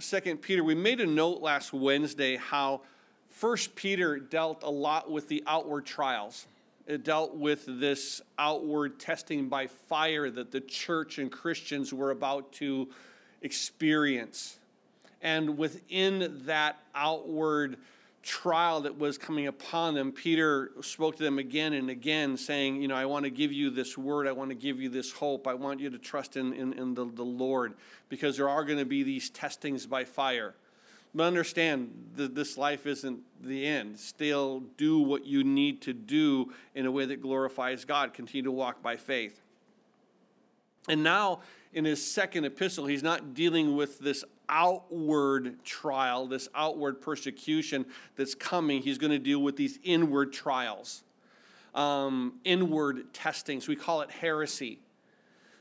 Second Peter, we made a note last Wednesday how First Peter dealt a lot with the outward trials. It dealt with this outward testing by fire that the church and Christians were about to experience. And within that outward trial that was coming upon them, Peter spoke to them again and again, saying, You know, I want to give you this word. I want to give you this hope. I want you to trust in, in, in the, the Lord because there are going to be these testings by fire. But understand that this life isn't the end. Still do what you need to do in a way that glorifies God. Continue to walk by faith. And now, in his second epistle, he's not dealing with this outward trial, this outward persecution that's coming. He's going to deal with these inward trials, um, inward testings. We call it heresy.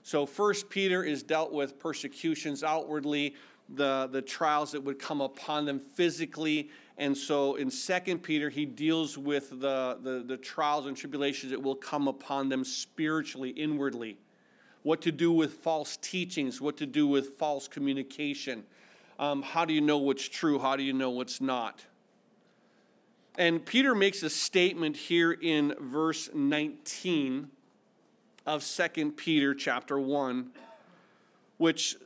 So, First Peter is dealt with persecutions outwardly, the, the trials that would come upon them physically. And so in Second Peter, he deals with the, the, the trials and tribulations that will come upon them spiritually, inwardly. What to do with false teachings, what to do with false communication. Um, how do you know what's true? How do you know what's not? And Peter makes a statement here in verse 19 of Second Peter chapter 1, which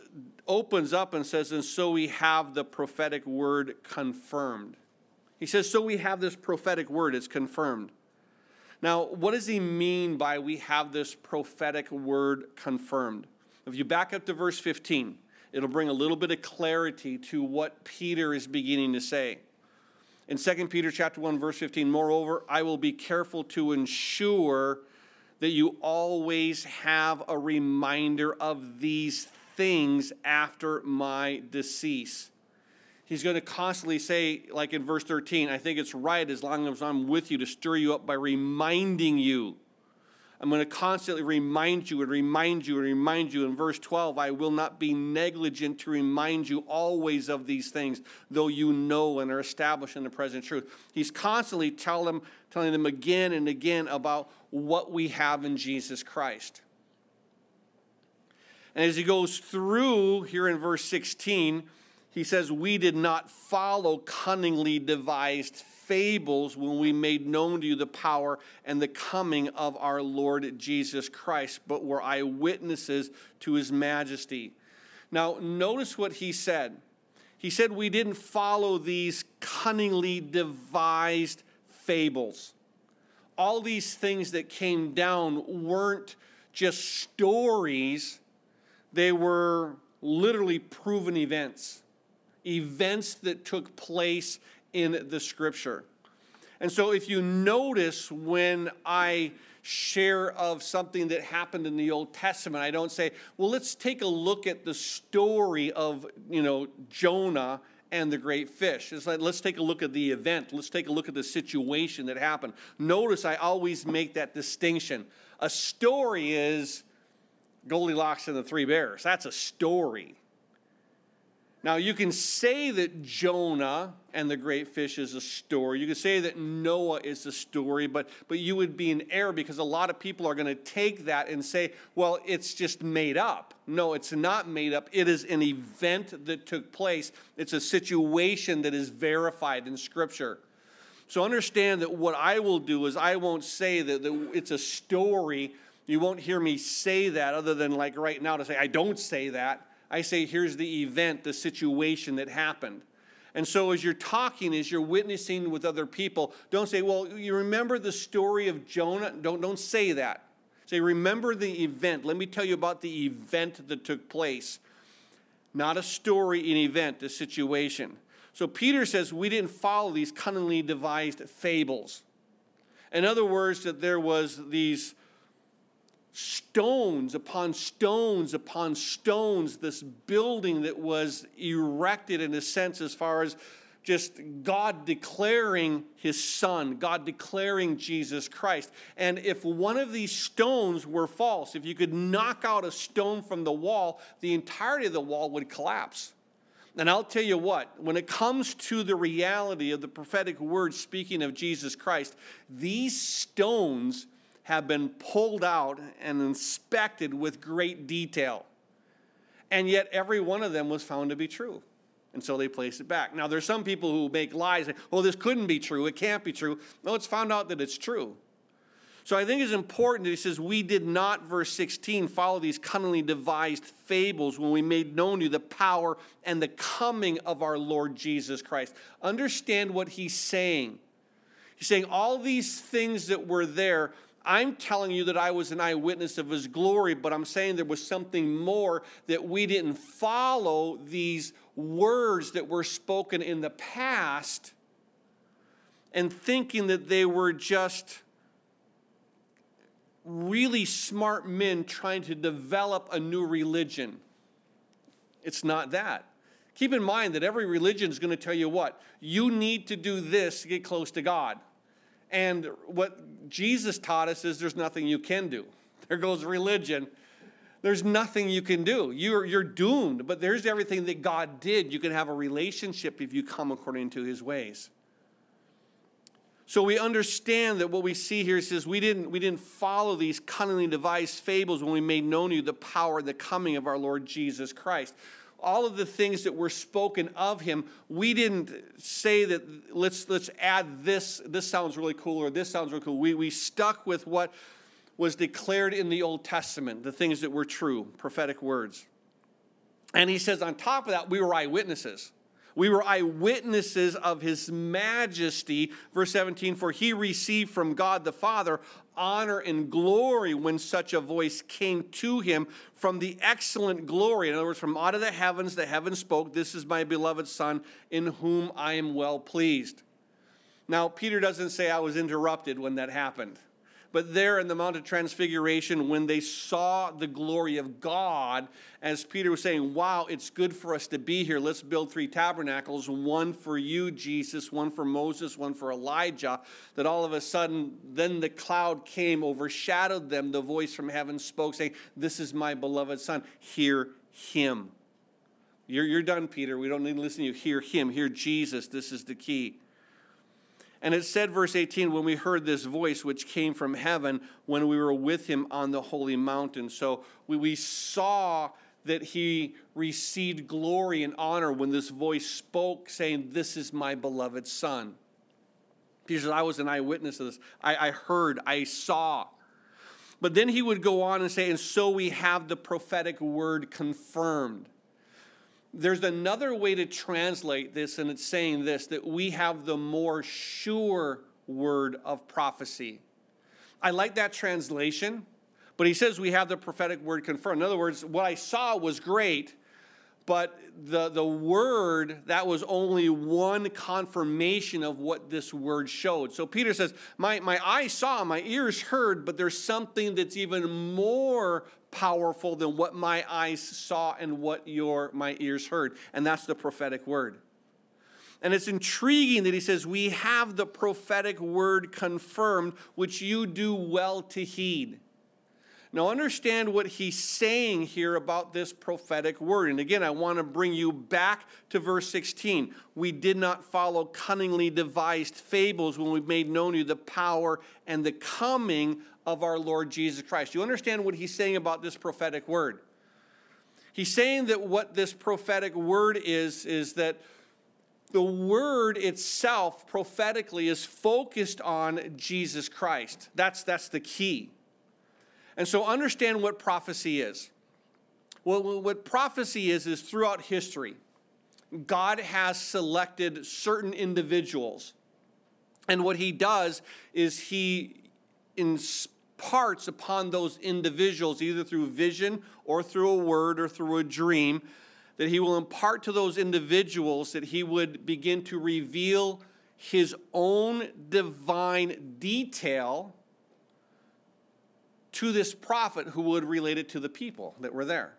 opens up and says, And so we have the prophetic word confirmed. He says, So we have this prophetic word, it's confirmed. Now, what does he mean by we have this prophetic word confirmed? If you back up to verse 15, it'll bring a little bit of clarity to what Peter is beginning to say. In 2 Peter chapter 1 verse 15, moreover, I will be careful to ensure that you always have a reminder of these things after my decease. He's going to constantly say, like in verse 13, I think it's right as long as I'm with you to stir you up by reminding you. I'm going to constantly remind you and remind you and remind you. In verse 12, I will not be negligent to remind you always of these things, though you know and are established in the present truth. He's constantly tell them, telling them again and again about what we have in Jesus Christ. And as he goes through here in verse 16, he says, We did not follow cunningly devised fables when we made known to you the power and the coming of our Lord Jesus Christ, but were eyewitnesses to his majesty. Now, notice what he said. He said, We didn't follow these cunningly devised fables. All these things that came down weren't just stories they were literally proven events, events that took place in the scripture. And so, if you notice when I share of something that happened in the Old Testament, I don't say, well, let's take a look at the story of, you know, Jonah and the great fish. It's like, let's take a look at the event. Let's take a look at the situation that happened. Notice I always make that distinction. A story is Goldilocks and the Three Bears. That's a story. Now, you can say that Jonah and the great fish is a story. You can say that Noah is a story, but, but you would be in error because a lot of people are going to take that and say, well, it's just made up. No, it's not made up. It is an event that took place, it's a situation that is verified in Scripture. So understand that what I will do is I won't say that, that it's a story you won't hear me say that other than like right now to say, I don't say that. I say, here's the event, the situation that happened. And so, as you're talking, as you're witnessing with other people, don't say, Well, you remember the story of Jonah? Don't, don't say that. Say, Remember the event. Let me tell you about the event that took place. Not a story, an event, a situation. So, Peter says, We didn't follow these cunningly devised fables. In other words, that there was these stones upon stones upon stones, this building that was erected in a sense as far as just God declaring his son, God declaring Jesus Christ. And if one of these stones were false, if you could knock out a stone from the wall, the entirety of the wall would collapse. And I'll tell you what, when it comes to the reality of the prophetic word speaking of Jesus Christ, these stones have been pulled out and inspected with great detail. And yet, every one of them was found to be true. And so they place it back. Now, there's some people who make lies, well, oh, this couldn't be true, it can't be true. No, it's found out that it's true. So I think it's important that he says, We did not, verse 16, follow these cunningly devised fables when we made known to you the power and the coming of our Lord Jesus Christ. Understand what he's saying. He's saying, All these things that were there, I'm telling you that I was an eyewitness of his glory, but I'm saying there was something more that we didn't follow these words that were spoken in the past and thinking that they were just really smart men trying to develop a new religion. It's not that. Keep in mind that every religion is going to tell you what? You need to do this to get close to God. And what Jesus taught us is there's nothing you can do. There goes religion. There's nothing you can do. You're, you're doomed, but there's everything that God did. You can have a relationship if you come according to his ways. So we understand that what we see here says we didn't, we didn't follow these cunningly devised fables when we made known to you the power and the coming of our Lord Jesus Christ all of the things that were spoken of him, we didn't say that let's let's add this, this sounds really cool, or this sounds really cool. We, we stuck with what was declared in the Old Testament, the things that were true, prophetic words. And he says, on top of that, we were eyewitnesses. We were eyewitnesses of his majesty. Verse 17, for he received from God the Father honor and glory when such a voice came to him from the excellent glory. In other words, from out of the heavens, the heavens spoke, This is my beloved Son, in whom I am well pleased. Now, Peter doesn't say I was interrupted when that happened. But there in the Mount of Transfiguration, when they saw the glory of God, as Peter was saying, Wow, it's good for us to be here. Let's build three tabernacles one for you, Jesus, one for Moses, one for Elijah. That all of a sudden, then the cloud came, overshadowed them. The voice from heaven spoke, saying, This is my beloved Son. Hear him. You're, you're done, Peter. We don't need to listen to you. Hear him. Hear Jesus. This is the key. And it said, verse 18, when we heard this voice which came from heaven when we were with him on the holy mountain. So we, we saw that he received glory and honor when this voice spoke, saying, This is my beloved Son. He says, I was an eyewitness of this. I, I heard, I saw. But then he would go on and say, And so we have the prophetic word confirmed there's another way to translate this, and it's saying this that we have the more sure word of prophecy. I like that translation, but he says we have the prophetic word confirmed. In other words, what I saw was great, but the, the word, that was only one confirmation of what this word showed. So Peter says, my, my eyes saw, my ears heard, but there's something that's even more powerful than what my eyes saw and what your my ears heard. And that's the prophetic word. And it's intriguing that he says we have the prophetic word confirmed which you do well to heed now understand what he's saying here about this prophetic word and again i want to bring you back to verse 16 we did not follow cunningly devised fables when we made known to you the power and the coming of our Lord Jesus Christ. You understand what he's saying about this prophetic word? He's saying that what this prophetic word is, is that the word itself prophetically is focused on Jesus Christ. That's, that's the key. And so understand what prophecy is. Well, what prophecy is, is throughout history, God has selected certain individuals. And what he does is he imparts upon those individuals, either through vision or through a word or through a dream, that he will impart to those individuals that he would begin to reveal his own divine detail to this prophet who would relate it to the people that were there.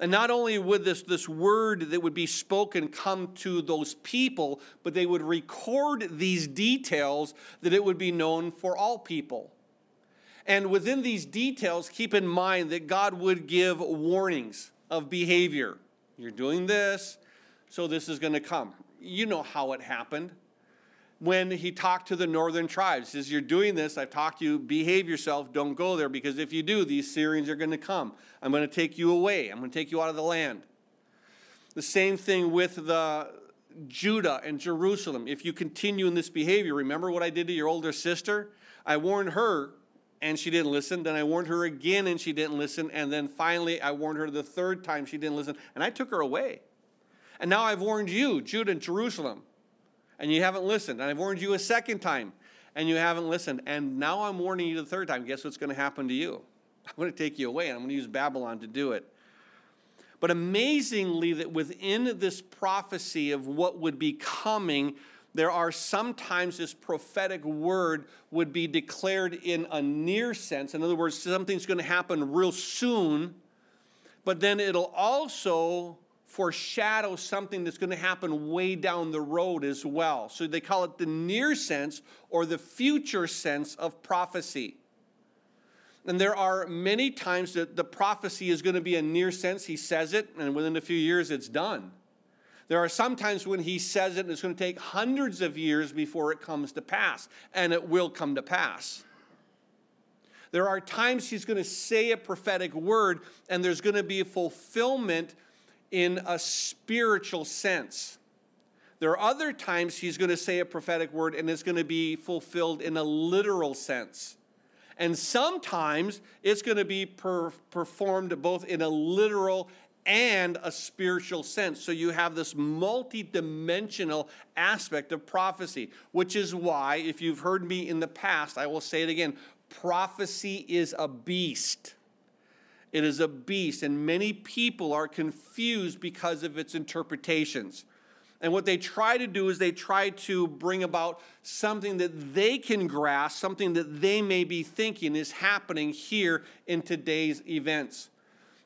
And not only would this, this word that would be spoken come to those people, but they would record these details that it would be known for all people. And within these details, keep in mind that God would give warnings of behavior. You're doing this, so this is going to come. You know how it happened when he talked to the northern tribes. He says, You're doing this. I've talked to you. Behave yourself. Don't go there because if you do, these Syrians are going to come. I'm going to take you away. I'm going to take you out of the land. The same thing with the Judah and Jerusalem. If you continue in this behavior, remember what I did to your older sister? I warned her and she didn't listen. Then I warned her again and she didn't listen. And then finally, I warned her the third time she didn't listen. And I took her away. And now I've warned you, Judah and Jerusalem, and you haven't listened. And I've warned you a second time and you haven't listened. And now I'm warning you the third time. Guess what's going to happen to you? I'm going to take you away and I'm going to use Babylon to do it. But amazingly, that within this prophecy of what would be coming, there are sometimes this prophetic word would be declared in a near sense. In other words, something's going to happen real soon, but then it'll also foreshadow something that's going to happen way down the road as well. So they call it the near sense or the future sense of prophecy. And there are many times that the prophecy is going to be a near sense. He says it, and within a few years, it's done. There are some times when he says it, and it's going to take hundreds of years before it comes to pass, and it will come to pass. There are times he's going to say a prophetic word, and there's going to be a fulfillment in a spiritual sense. There are other times he's going to say a prophetic word, and it's going to be fulfilled in a literal sense. And sometimes it's going to be per- performed both in a literal and a spiritual sense. So you have this multi-dimensional aspect of prophecy, which is why, if you've heard me in the past, I will say it again prophecy is a beast. It is a beast, and many people are confused because of its interpretations. And what they try to do is they try to bring about something that they can grasp, something that they may be thinking is happening here in today's events.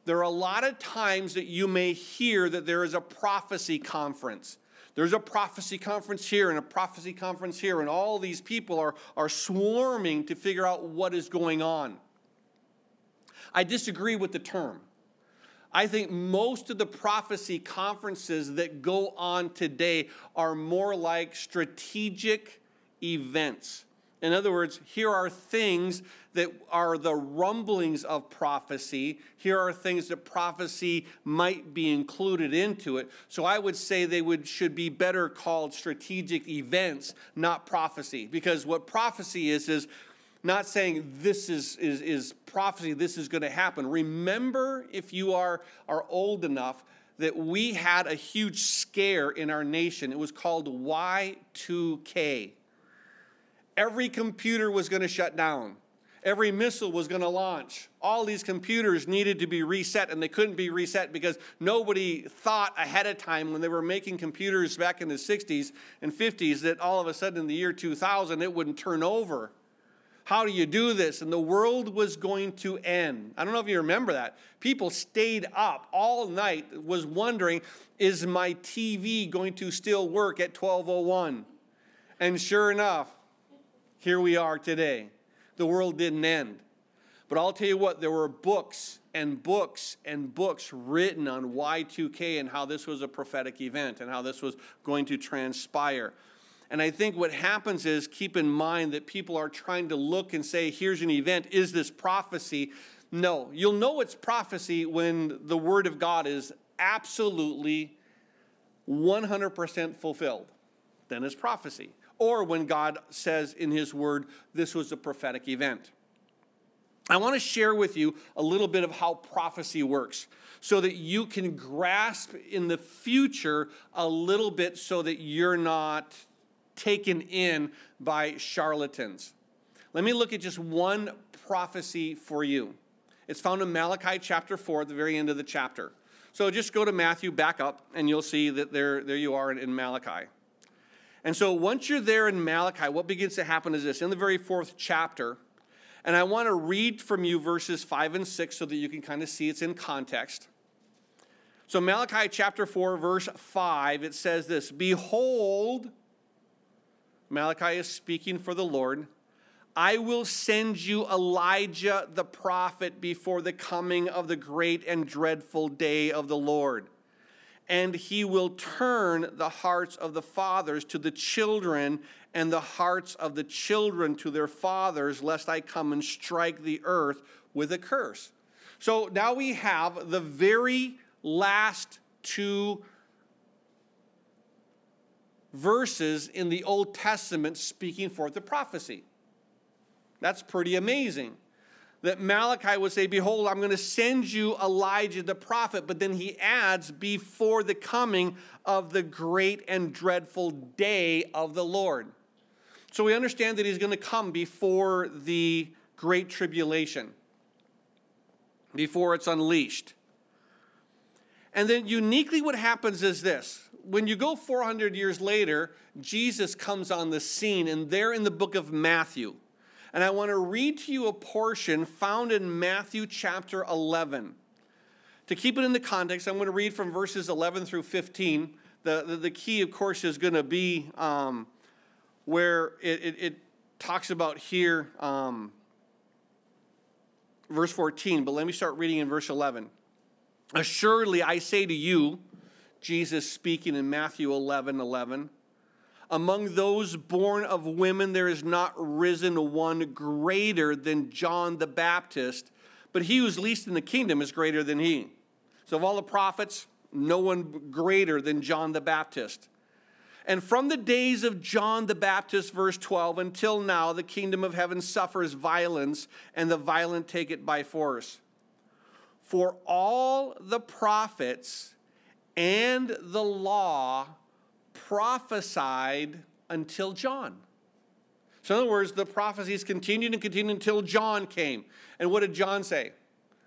There are a lot of times that you may hear that there is a prophecy conference. There's a prophecy conference here and a prophecy conference here, and all these people are, are swarming to figure out what is going on. I disagree with the term. I think most of the prophecy conferences that go on today are more like strategic events. In other words, here are things that are the rumblings of prophecy. Here are things that prophecy might be included into it. So I would say they would should be better called strategic events, not prophecy. Because what prophecy is is not saying this is, is, is prophecy, this is going to happen. Remember, if you are, are old enough, that we had a huge scare in our nation. It was called Y2K. Every computer was going to shut down. Every missile was going to launch. All these computers needed to be reset, and they couldn't be reset because nobody thought ahead of time when they were making computers back in the 60s and 50s that all of a sudden in the year 2000 it wouldn't turn over. How do you do this? And the world was going to end. I don't know if you remember that. People stayed up all night, was wondering, is my TV going to still work at 1201? And sure enough, here we are today. The world didn't end. But I'll tell you what, there were books and books and books written on Y2K and how this was a prophetic event and how this was going to transpire. And I think what happens is keep in mind that people are trying to look and say, here's an event, is this prophecy? No, you'll know it's prophecy when the word of God is absolutely 100% fulfilled. Then it's prophecy. Or when God says in his word, this was a prophetic event. I want to share with you a little bit of how prophecy works so that you can grasp in the future a little bit so that you're not taken in by charlatans. Let me look at just one prophecy for you. It's found in Malachi chapter 4 at the very end of the chapter. So just go to Matthew, back up, and you'll see that there, there you are in, in Malachi. And so once you're there in Malachi, what begins to happen is this in the very fourth chapter, and I want to read from you verses 5 and 6 so that you can kind of see it's in context. So, Malachi chapter 4, verse 5, it says this Behold, Malachi is speaking for the Lord. I will send you Elijah the prophet before the coming of the great and dreadful day of the Lord. And he will turn the hearts of the fathers to the children and the hearts of the children to their fathers, lest I come and strike the earth with a curse. So now we have the very last two verses in the Old Testament speaking forth the prophecy. That's pretty amazing. That Malachi would say, Behold, I'm going to send you Elijah the prophet, but then he adds, Before the coming of the great and dreadful day of the Lord. So we understand that he's going to come before the great tribulation, before it's unleashed. And then uniquely, what happens is this when you go 400 years later, Jesus comes on the scene, and there in the book of Matthew. And I want to read to you a portion found in Matthew chapter 11. To keep it in the context, I'm going to read from verses 11 through 15. The, the, the key, of course, is going to be um, where it, it, it, talks about here, um, verse 14. But let me start reading in verse 11. Assuredly, I say to you, Jesus speaking in Matthew 11 11, among those born of women, there is not risen one greater than John the Baptist, but he who's least in the kingdom is greater than he. So, of all the prophets, no one greater than John the Baptist. And from the days of John the Baptist, verse 12, until now, the kingdom of heaven suffers violence, and the violent take it by force. For all the prophets and the law prophesied until John. So, in other words, the prophecies continued and continued until John came. And what did John say?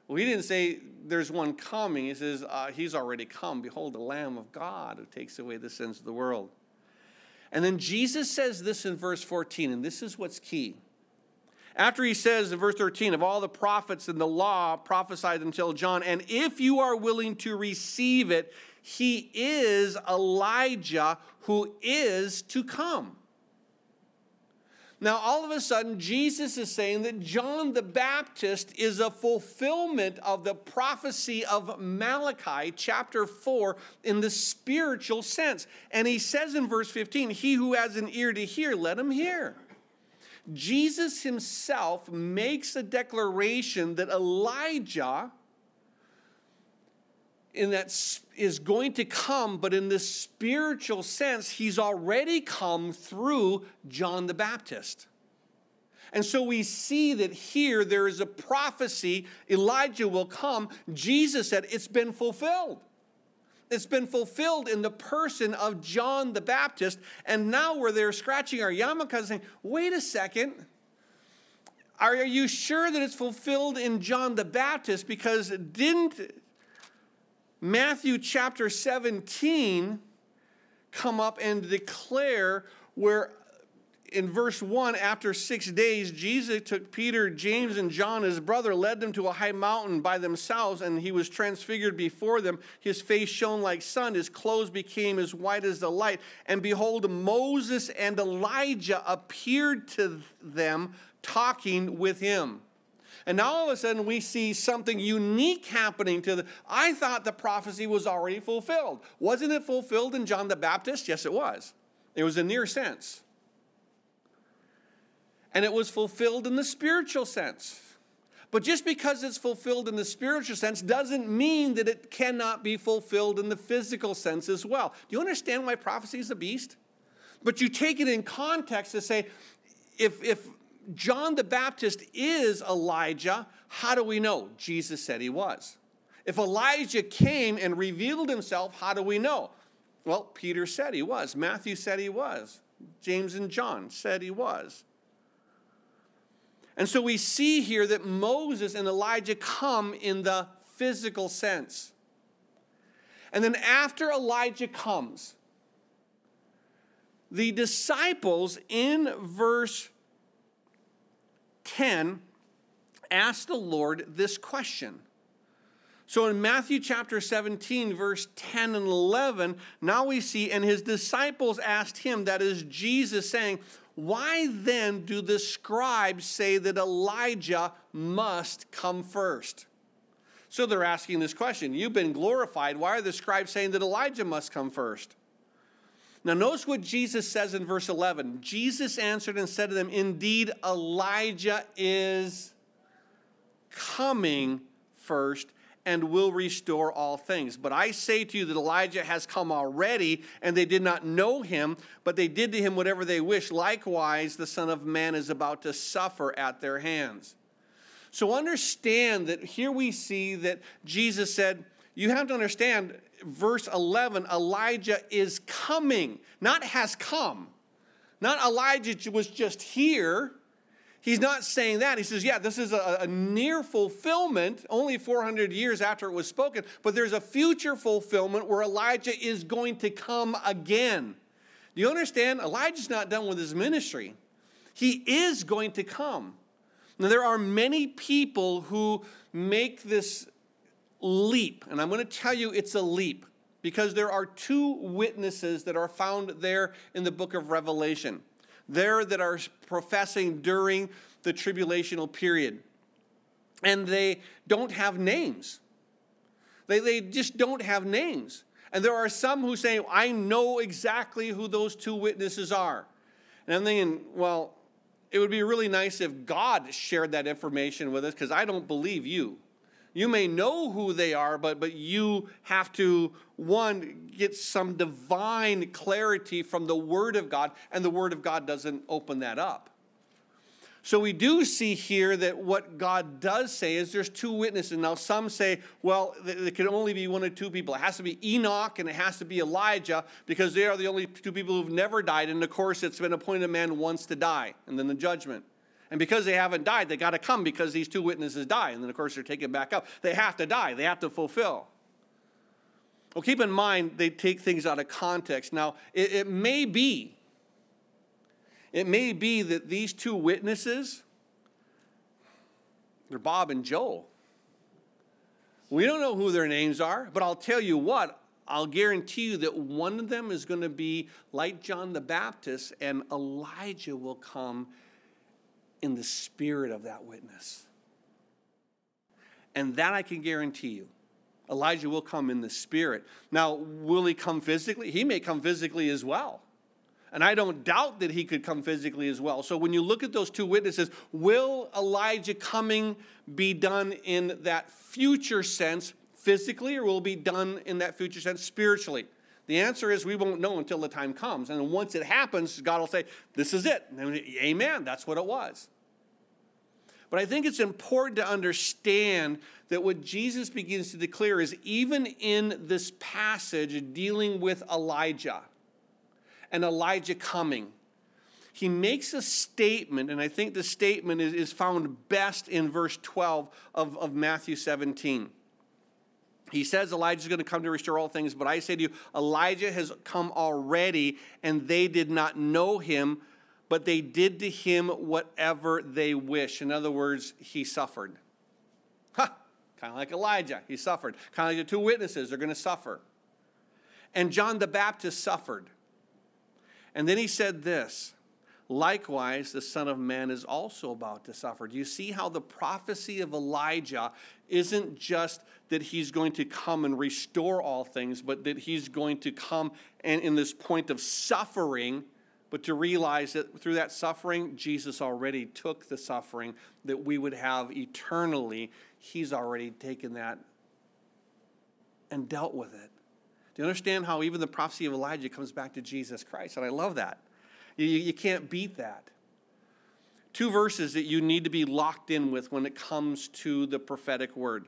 Well, he didn't say there's one coming. He says, uh, He's already come. Behold, the Lamb of God who takes away the sins of the world. And then Jesus says this in verse 14, and this is what's key. After he says in verse 13, of all the prophets and the law prophesied until John, and if you are willing to receive it, he is Elijah who is to come. Now, all of a sudden, Jesus is saying that John the Baptist is a fulfillment of the prophecy of Malachi, chapter 4, in the spiritual sense. And he says in verse 15, He who has an ear to hear, let him hear. Jesus himself makes a declaration that Elijah in that is going to come, but in this spiritual sense, he's already come through John the Baptist. And so we see that here there is a prophecy Elijah will come. Jesus said it's been fulfilled. It's been fulfilled in the person of John the Baptist. And now we're there scratching our yarmulkes saying, wait a second. Are you sure that it's fulfilled in John the Baptist? Because didn't Matthew chapter 17 come up and declare where in verse 1 after six days jesus took peter james and john his brother led them to a high mountain by themselves and he was transfigured before them. His face shone like sun his clothes became as white as the light and behold moses and elijah appeared to them talking with him and now all of a sudden we see something unique happening to the. I thought the prophecy was already fulfilled. Wasn't it fulfilled in John the Baptist? Yes, it was. It was a near sense. And it was fulfilled in the spiritual sense. But just because it's fulfilled in the spiritual sense doesn't mean that it cannot be fulfilled in the physical sense as well. Do you understand why prophecy is a beast? But you take it in context to say, if, if John the Baptist is Elijah, how do we know? Jesus said he was. If Elijah came and revealed himself, how do we know? Well, Peter said he was. Matthew said he was. James and John said he was. And so we see here that Moses and Elijah come in the physical sense. And then after Elijah comes, the disciples in verse 10 asked the Lord this question. So in Matthew chapter 17, verse 10 and 11, now we see, and his disciples asked him, that is Jesus, saying, Why then do the scribes say that Elijah must come first? So they're asking this question You've been glorified. Why are the scribes saying that Elijah must come first? Now, notice what Jesus says in verse 11. Jesus answered and said to them, Indeed, Elijah is coming first and will restore all things. But I say to you that Elijah has come already, and they did not know him, but they did to him whatever they wished. Likewise, the Son of Man is about to suffer at their hands. So understand that here we see that Jesus said, You have to understand, verse 11, Elijah is coming, not has come. Not Elijah was just here. He's not saying that. He says, yeah, this is a, a, near fulfillment, only 400 years after it was spoken, but there's a future fulfillment where Elijah is going to come again. Do you understand? Elijah's not done with his ministry, he is going to come. Now, there are many people who make this leap, and I'm going to tell you it's a leap because there are two witnesses that are found there in the book of Revelation. There that are professing during the tribulational period. And they don't have names. They, they just don't have names. And there are some who say, I know exactly who those two witnesses are. And I'm thinking, well, it would be really nice if God shared that information with us because I don't believe you. You may know who they are, but, but you have to, one, get some divine clarity from the Word of God, and the Word of God doesn't open that up. So we do see here that what God does say is there's two witnesses. Now, some say, well, there can only be one or two people. It has to be Enoch and it has to be Elijah because they are the only two people who've never died. And of course, it's been appointed a man once to die and then the judgment. And because they haven't died, they got to come because these two witnesses die. And then, of course, they're taken back up. They have to die, they have to fulfill. Well, keep in mind, they take things out of context. Now, it, it may be, it may be that these two witnesses, they're Bob and Joel. We don't know who their names are, but I'll tell you what, I'll guarantee you that one of them is going to be like John the Baptist, and Elijah will come in the spirit of that witness. And that I can guarantee you. Elijah will come in the spirit. Now, will he come physically? He may come physically as well. And I don't doubt that he could come physically as well. So when you look at those two witnesses, will Elijah coming be done in that future sense physically, or will it be done in that future sense spiritually? The answer is we won't know until the time comes. And once it happens, God will say, This is it. And amen. That's what it was. But I think it's important to understand that what Jesus begins to declare is even in this passage dealing with Elijah and Elijah coming, he makes a statement, and I think the statement is, is found best in verse 12 of, of Matthew 17. He says Elijah is going to come to restore all things, but I say to you, Elijah has come already, and they did not know him, but they did to him whatever they wish. In other words, he suffered. Ha! Kind of like Elijah, he suffered. Kind of like the two witnesses are going to suffer. And John the Baptist suffered. And then he said this Likewise, the Son of Man is also about to suffer. Do you see how the prophecy of Elijah isn't just that he's going to come and restore all things, but that he's going to come and in this point of suffering, but to realize that through that suffering, Jesus already took the suffering that we would have eternally. He's already taken that and dealt with it. Do you understand how even the prophecy of Elijah comes back to Jesus Christ? And I love that. You, you can't beat that. Two verses that you need to be locked in with when it comes to the prophetic word.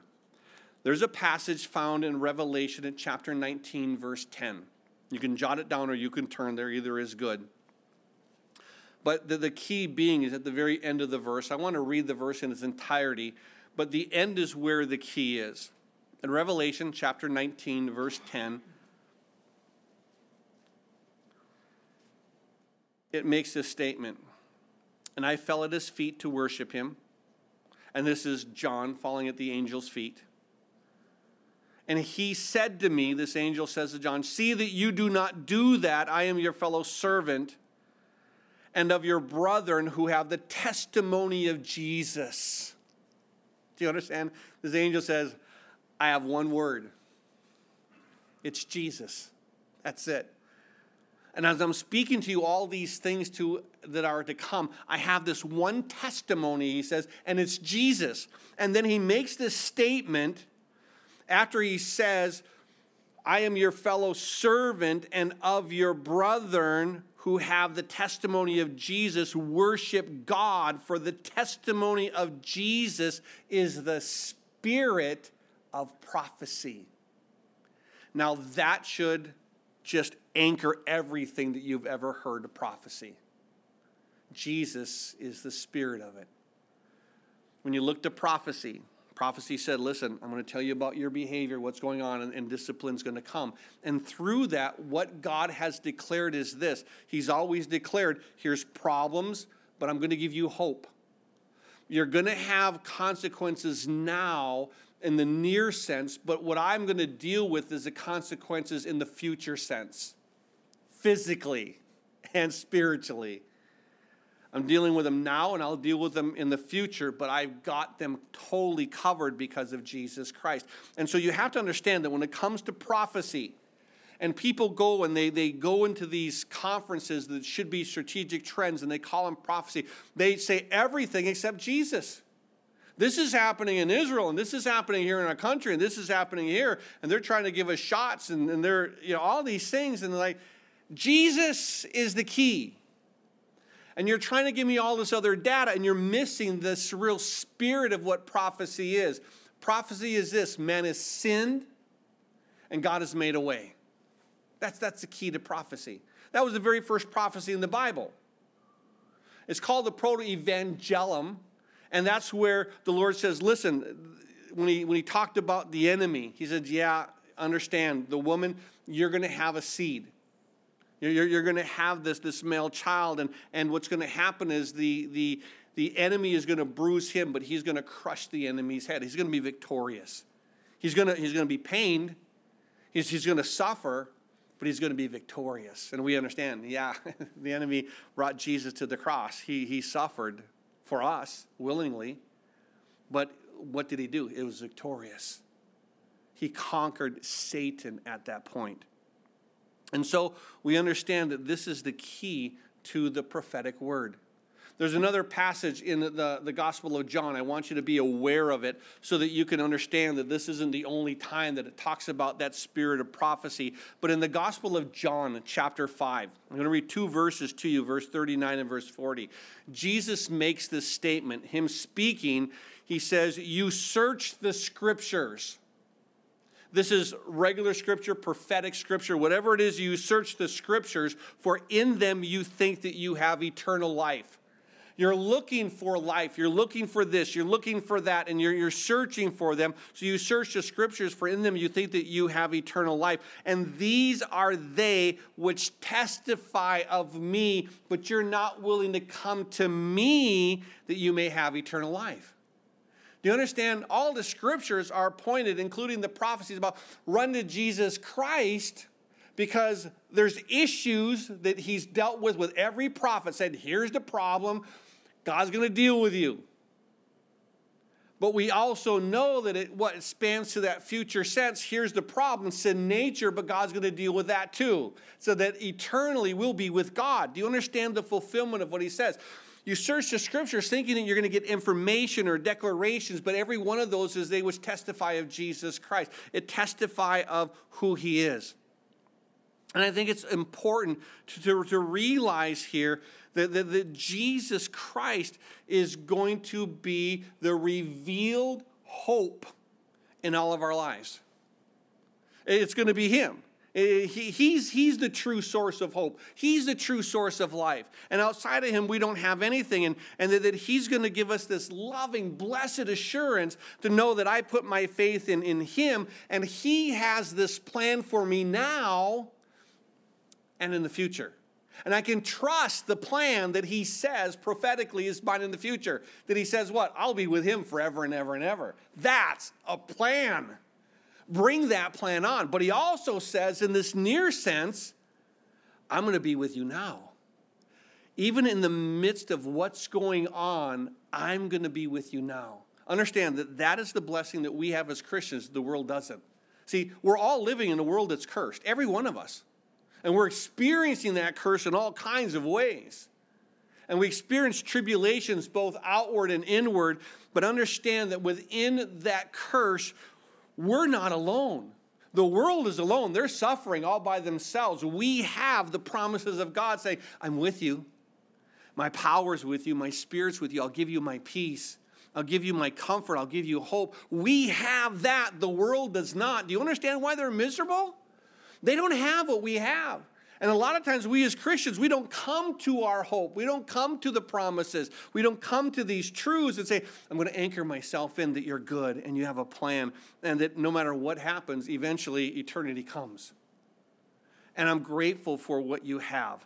There's a passage found in Revelation in chapter 19, verse 10. You can jot it down or you can turn there, either is good. But the, the key being is at the very end of the verse. I want to read the verse in its entirety, but the end is where the key is. In Revelation chapter 19, verse 10, it makes this statement And I fell at his feet to worship him. And this is John falling at the angel's feet. And he said to me, this angel says to John, See that you do not do that. I am your fellow servant and of your brethren who have the testimony of Jesus. Do you understand? This angel says, I have one word it's Jesus. That's it. And as I'm speaking to you all these things to, that are to come, I have this one testimony, he says, and it's Jesus. And then he makes this statement after he says, I am your fellow servant and of your brethren who have the testimony of Jesus worship God, for the testimony of Jesus is the spirit of prophecy. Now, that should just anchor everything that you've ever heard of prophecy. Jesus is the spirit of it. When you look to prophecy, prophecy said, Listen, I'm going to tell you about your behavior, what's going on, and, and discipline's going to come. And through that, what God has declared is this He's always declared, Here's problems, but I'm going to give you hope. You're going to have consequences now in the near sense, but what I'm going to deal with is the consequences in the future sense, physically and spiritually. I'm dealing with them now and I'll deal with them in the future, but I've got them totally covered because of Jesus Christ. And so you have to understand that when it comes to prophecy, and people go and they, they go into these conferences that should be strategic trends and they call them prophecy, they say everything except Jesus. This is happening in Israel, and this is happening here in our country, and this is happening here, and they're trying to give us shots, and, and they're, you know, all these things, and like, Jesus is the key and you're trying to give me all this other data, and you're missing the real spirit of what prophecy is. Prophecy is this man has sinned, and God has made a way. That's, that's the key to prophecy. That was the very first prophecy in the Bible. It's called the proto evangelium, and that's where the Lord says, Listen, when he, when he talked about the enemy, he said, Yeah, understand, the woman, you're going to have a seed. You're, you're going to have this, this male child, and, and what's going to happen is the, the, the enemy is going to bruise him, but he's going to crush the enemy's head. He's going to be victorious. He's going to, he's going to be pained, he's, he's going to suffer, but he's going to be victorious. And we understand, yeah, the enemy brought Jesus to the cross. He, he suffered for us willingly, but what did he do? It was victorious. He conquered Satan at that point. And so we understand that this is the key to the prophetic word. There's another passage in the, the Gospel of John. I want you to be aware of it so that you can understand that this isn't the only time that it talks about that spirit of prophecy. But in the Gospel of John, chapter 5, I'm going to read two verses to you, verse 39 and verse 40. Jesus makes this statement. Him speaking, he says, You search the scriptures this is regular scripture, prophetic scripture, whatever it is you search the scriptures, for in them you think that you have eternal life. You're looking for life. You're looking for this. You're looking for that. And you're, you're searching for them. So you search the scriptures, for in them you think that you have eternal life. And these are they which testify of me, but you're not willing to come to me that you may have eternal life. Do you understand? All the scriptures are pointed, including the prophecies about run to Jesus Christ because there's issues that he's dealt with with every prophet said here's the problem god's going to deal with you. But we also know that it what spans to that future sense. Here's the problem sin nature but god's going to deal with that too. So that eternally we'll be with god. Do you understand the fulfillment of what he says? You search the scriptures thinking that you're going to get information or declarations, but every one of those is they which testify of Jesus Christ. It testify of who he is. And I think it's important to, to, to realize here that, that, that Jesus Christ is going to be the revealed hope in all of our lives. It's going to be Him. Eh, he, he's, he's the true source of hope. He's the true source of life. And outside of him, we don't have anything. And, and that, that he's going to give us this loving, blessed assurance to know that I put my faith in, in him and he has this plan for me now and in the future. And I can trust the plan that he says prophetically is mine in the future. That he says, What? I'll be with him forever and ever and ever. That's a plan bring that plan on. But he also says, in this near sense, I'm going to be with you now. Even in the midst of what's going on, I'm going to be with you now. Understand that that is the blessing that we have as Christians, the world doesn't. See, we're all living in a world that's cursed, every one of us. And we're experiencing that curse in all kinds of ways. And we experience tribulations both outward and inward, but understand that within that curse, we're not alone. The world is alone. They're suffering all by themselves. We have the promises of God saying, I'm with you. My power's with you. My spirit's with you. I'll give you my peace. I'll give you my comfort. I'll give you hope. We have that. The world does not. Do you understand why they're miserable? They don't have what we have. And a lot of times, we as Christians, we don't come to our hope. We don't come to the promises. We don't come to these truths and say, I'm going to anchor myself in that you're good and you have a plan, and that no matter what happens, eventually eternity comes. And I'm grateful for what you have.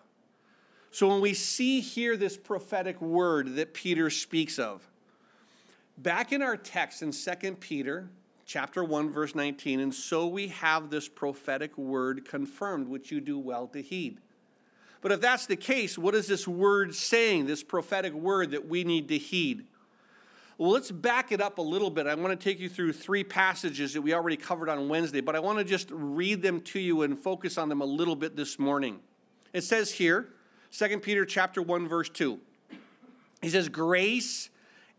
So when we see here this prophetic word that Peter speaks of, back in our text in 2 Peter, chapter 1, verse 19. And so we have this prophetic word confirmed, which you do well to heed. But if that's the case, what is this word saying, this prophetic word that we need to heed? Well, let's back it up a little bit. I want to take you through three passages that we already covered on Wednesday, but I want to just read them to you and focus on them a little bit this morning. It says here, 2 Peter chapter 1 verse 2. He says, "Grace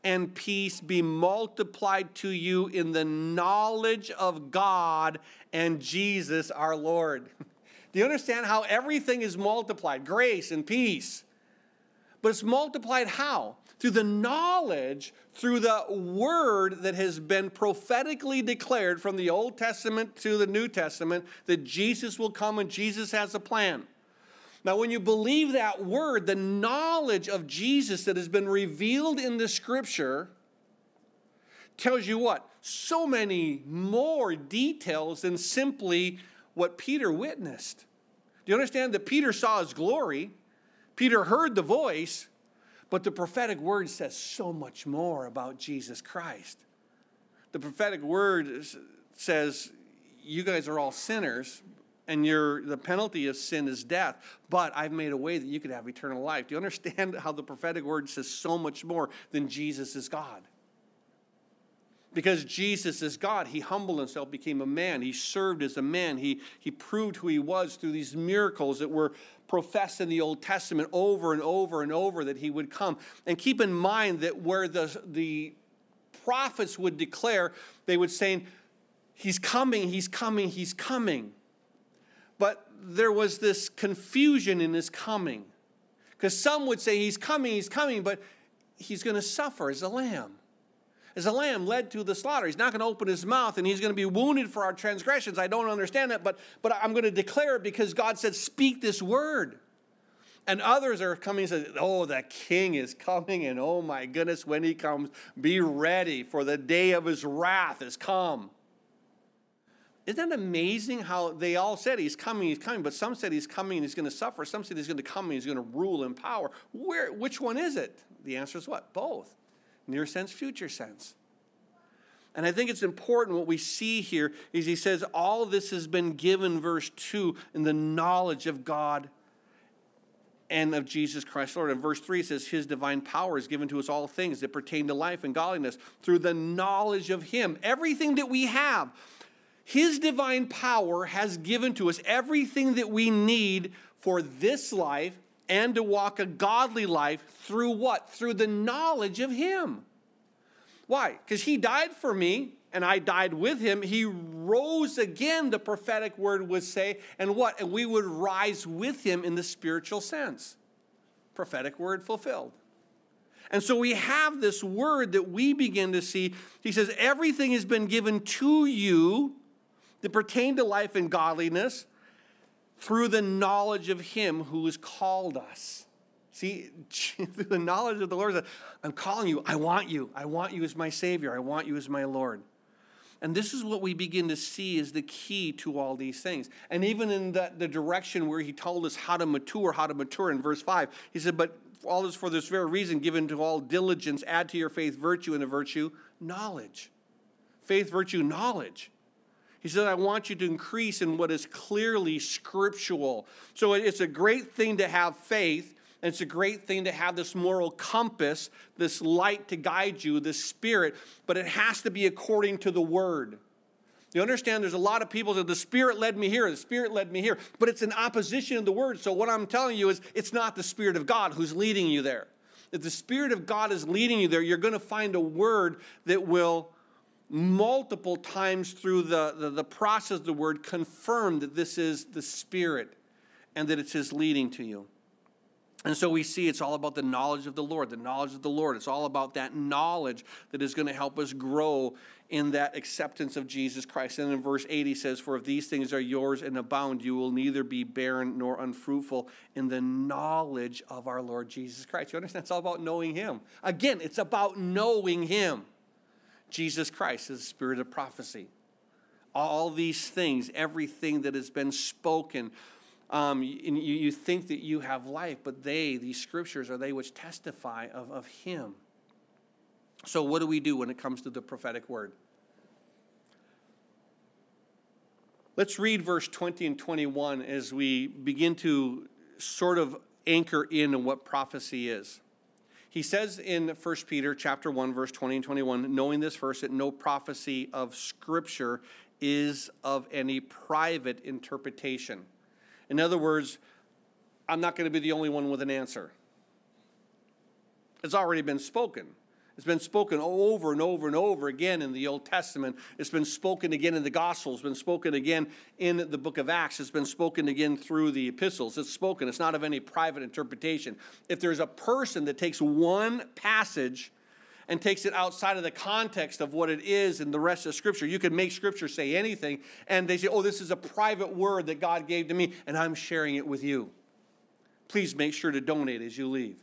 and peace be multiplied to you in the knowledge of God and Jesus our Lord. Do you understand how everything is multiplied? Grace and peace. But it's multiplied how? Through the knowledge, through the word that has been prophetically declared from the Old Testament to the New Testament that Jesus will come and Jesus has a plan. Now, when you believe that word, the knowledge of Jesus that has been revealed in the scripture tells you what? So many more details than simply what Peter witnessed. Do you understand that Peter saw his glory? Peter heard the voice, but the prophetic word says so much more about Jesus Christ. The prophetic word says, You guys are all sinners, and your the penalty of sin is death but i've made a way that you could have eternal life. Do you understand how the prophetic word says so much more than jesus is god? Because jesus is god. He humbled himself became a man. He served as a man. He, he proved who he was through these miracles that were professed in the old testament over and over and over that he would come. And keep in mind that where the, the prophets would declare they would say he's coming he's coming he's coming but there was this confusion in his coming. Because some would say he's coming, he's coming, but he's going to suffer as a lamb. As a lamb led to the slaughter. He's not going to open his mouth and he's going to be wounded for our transgressions. I don't understand that, but, but I'm going to declare it because God said, Speak this word. And others are coming and say, Oh, the king is coming, and oh my goodness, when he comes, be ready, for the day of his wrath has come. Isn't that amazing how they all said he's coming, he's coming, but some said he's coming and he's going to suffer. Some said he's going to come and he's going to rule in power. Where, which one is it? The answer is what? Both. Near sense, future sense. And I think it's important what we see here is he says, all this has been given, verse 2, in the knowledge of God and of Jesus Christ Lord. And verse 3 says, His divine power is given to us all things that pertain to life and godliness through the knowledge of Him. Everything that we have his divine power has given to us everything that we need for this life and to walk a godly life through what? Through the knowledge of Him. Why? Because He died for me and I died with Him. He rose again, the prophetic word would say, and what? And we would rise with Him in the spiritual sense. Prophetic word fulfilled. And so we have this word that we begin to see. He says, Everything has been given to you that pertain to life and godliness through the knowledge of Him who has called us. See, through the knowledge of the Lord, I'm calling you. I want you. I want you as my Savior. I want you as my Lord. And this is what we begin to see is the key to all these things. And even in the, the direction where he told us how to mature, how to mature in verse 5, he said, But all this for this very reason, given to all diligence, add to your faith virtue, and a virtue, knowledge. Faith, virtue, knowledge. He said, I want you to increase in what is clearly scriptural. So it's a great thing to have faith, and it's a great thing to have this moral compass, this light to guide you, this spirit, but it has to be according to the word. You understand there's a lot of people that the Spirit led me here, the Spirit led me here, but it's in opposition of the Word. So, what I'm telling you is it's not the Spirit of God who's leading you there. If the Spirit of God is leading you there, you're going to find a word that will multiple times through the, the, the process of the word confirm that this is the Spirit and that it's His leading to you. And so we see it's all about the knowledge of the Lord, the knowledge of the Lord. It's all about that knowledge that is going to help us grow in that acceptance of Jesus Christ. And in verse 8, he says, For if these things are yours and abound, you will neither be barren nor unfruitful in the knowledge of our Lord Jesus Christ. You understand? It's all about knowing Him. Again, it's about knowing Him. Jesus Christ is the spirit of prophecy. All these things, everything that has been spoken, um, you, you think that you have life, but they, these scriptures, are they which testify of, of Him. So, what do we do when it comes to the prophetic word? Let's read verse 20 and 21 as we begin to sort of anchor in on what prophecy is. He says in 1 Peter chapter 1 verse 20 and 21, knowing this verse that no prophecy of scripture is of any private interpretation. In other words, I'm not going to be the only one with an answer. It's already been spoken. It's been spoken over and over and over again in the Old Testament. It's been spoken again in the Gospels. It's been spoken again in the book of Acts. It's been spoken again through the epistles. It's spoken. It's not of any private interpretation. If there's a person that takes one passage and takes it outside of the context of what it is in the rest of Scripture, you can make Scripture say anything, and they say, oh, this is a private word that God gave to me, and I'm sharing it with you. Please make sure to donate as you leave.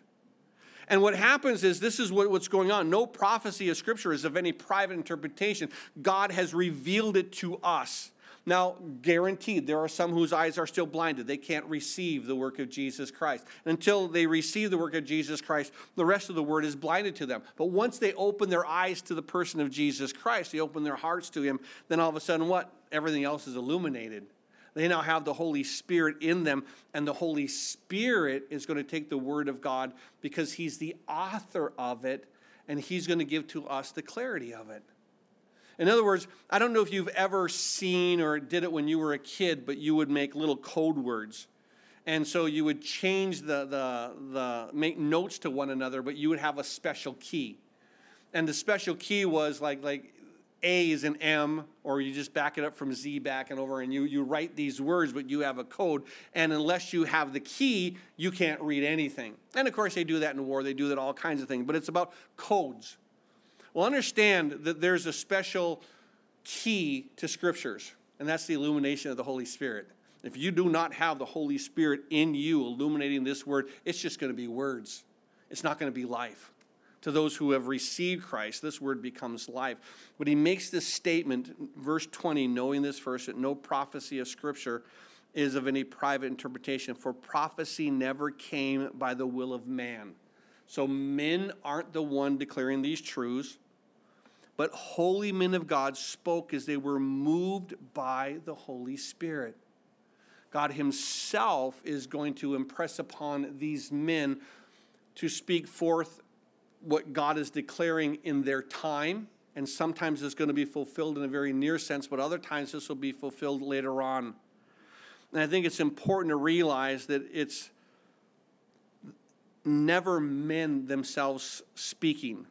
And what happens is this is what, what's going on. No prophecy of Scripture is of any private interpretation. God has revealed it to us. Now, guaranteed, there are some whose eyes are still blinded. They can't receive the work of Jesus Christ. Until they receive the work of Jesus Christ, the rest of the word is blinded to them. But once they open their eyes to the person of Jesus Christ, they open their hearts to him, then all of a sudden, what? Everything else is illuminated. They now have the Holy Spirit in them, and the Holy Spirit is going to take the Word of God because He's the author of it, and He's going to give to us the clarity of it. In other words, I don't know if you've ever seen or did it when you were a kid, but you would make little code words. And so you would change the, the, the, make notes to one another, but you would have a special key. And the special key was like, like a is an M, or you just back it up from Z back and over, and you, you write these words, but you have a code. And unless you have the key, you can't read anything. And of course, they do that in war, they do that all kinds of things, but it's about codes. Well, understand that there's a special key to scriptures, and that's the illumination of the Holy Spirit. If you do not have the Holy Spirit in you illuminating this word, it's just going to be words. It's not going to be life to those who have received Christ, this word becomes life. But he makes this statement, verse 20, knowing this verse, that no prophecy of Scripture is of any private interpretation, for prophecy never came by the will of man. So men aren't the one declaring these truths, but holy men of God spoke as they were moved by the Holy Spirit. God Himself is going to impress upon these men to speak forth what God is declaring in their time, and sometimes it's going to be fulfilled in a very near sense, but other times this will be fulfilled later on. And I think it's important to realize that it's never men themselves speaking,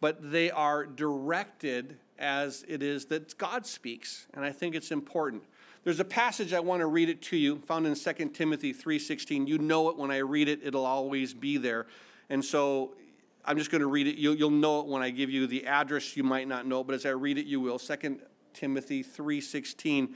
but they are directed as it is that God speaks. And I think it's important. There's a passage I want to read it to you, found in 2 Timothy 3:16. You know it when I read it, it'll always be there. And so I'm just going to read it. You'll, you'll know it when I give you the address. You might not know, but as I read it, you will. 2 Timothy 3.16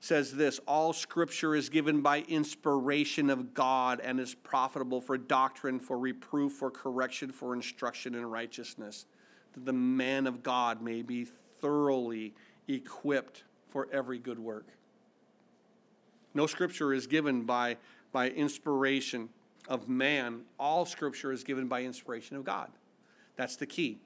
says this, All scripture is given by inspiration of God and is profitable for doctrine, for reproof, for correction, for instruction in righteousness, that the man of God may be thoroughly equipped for every good work. No scripture is given by, by inspiration of man, all scripture is given by inspiration of God. That's the key.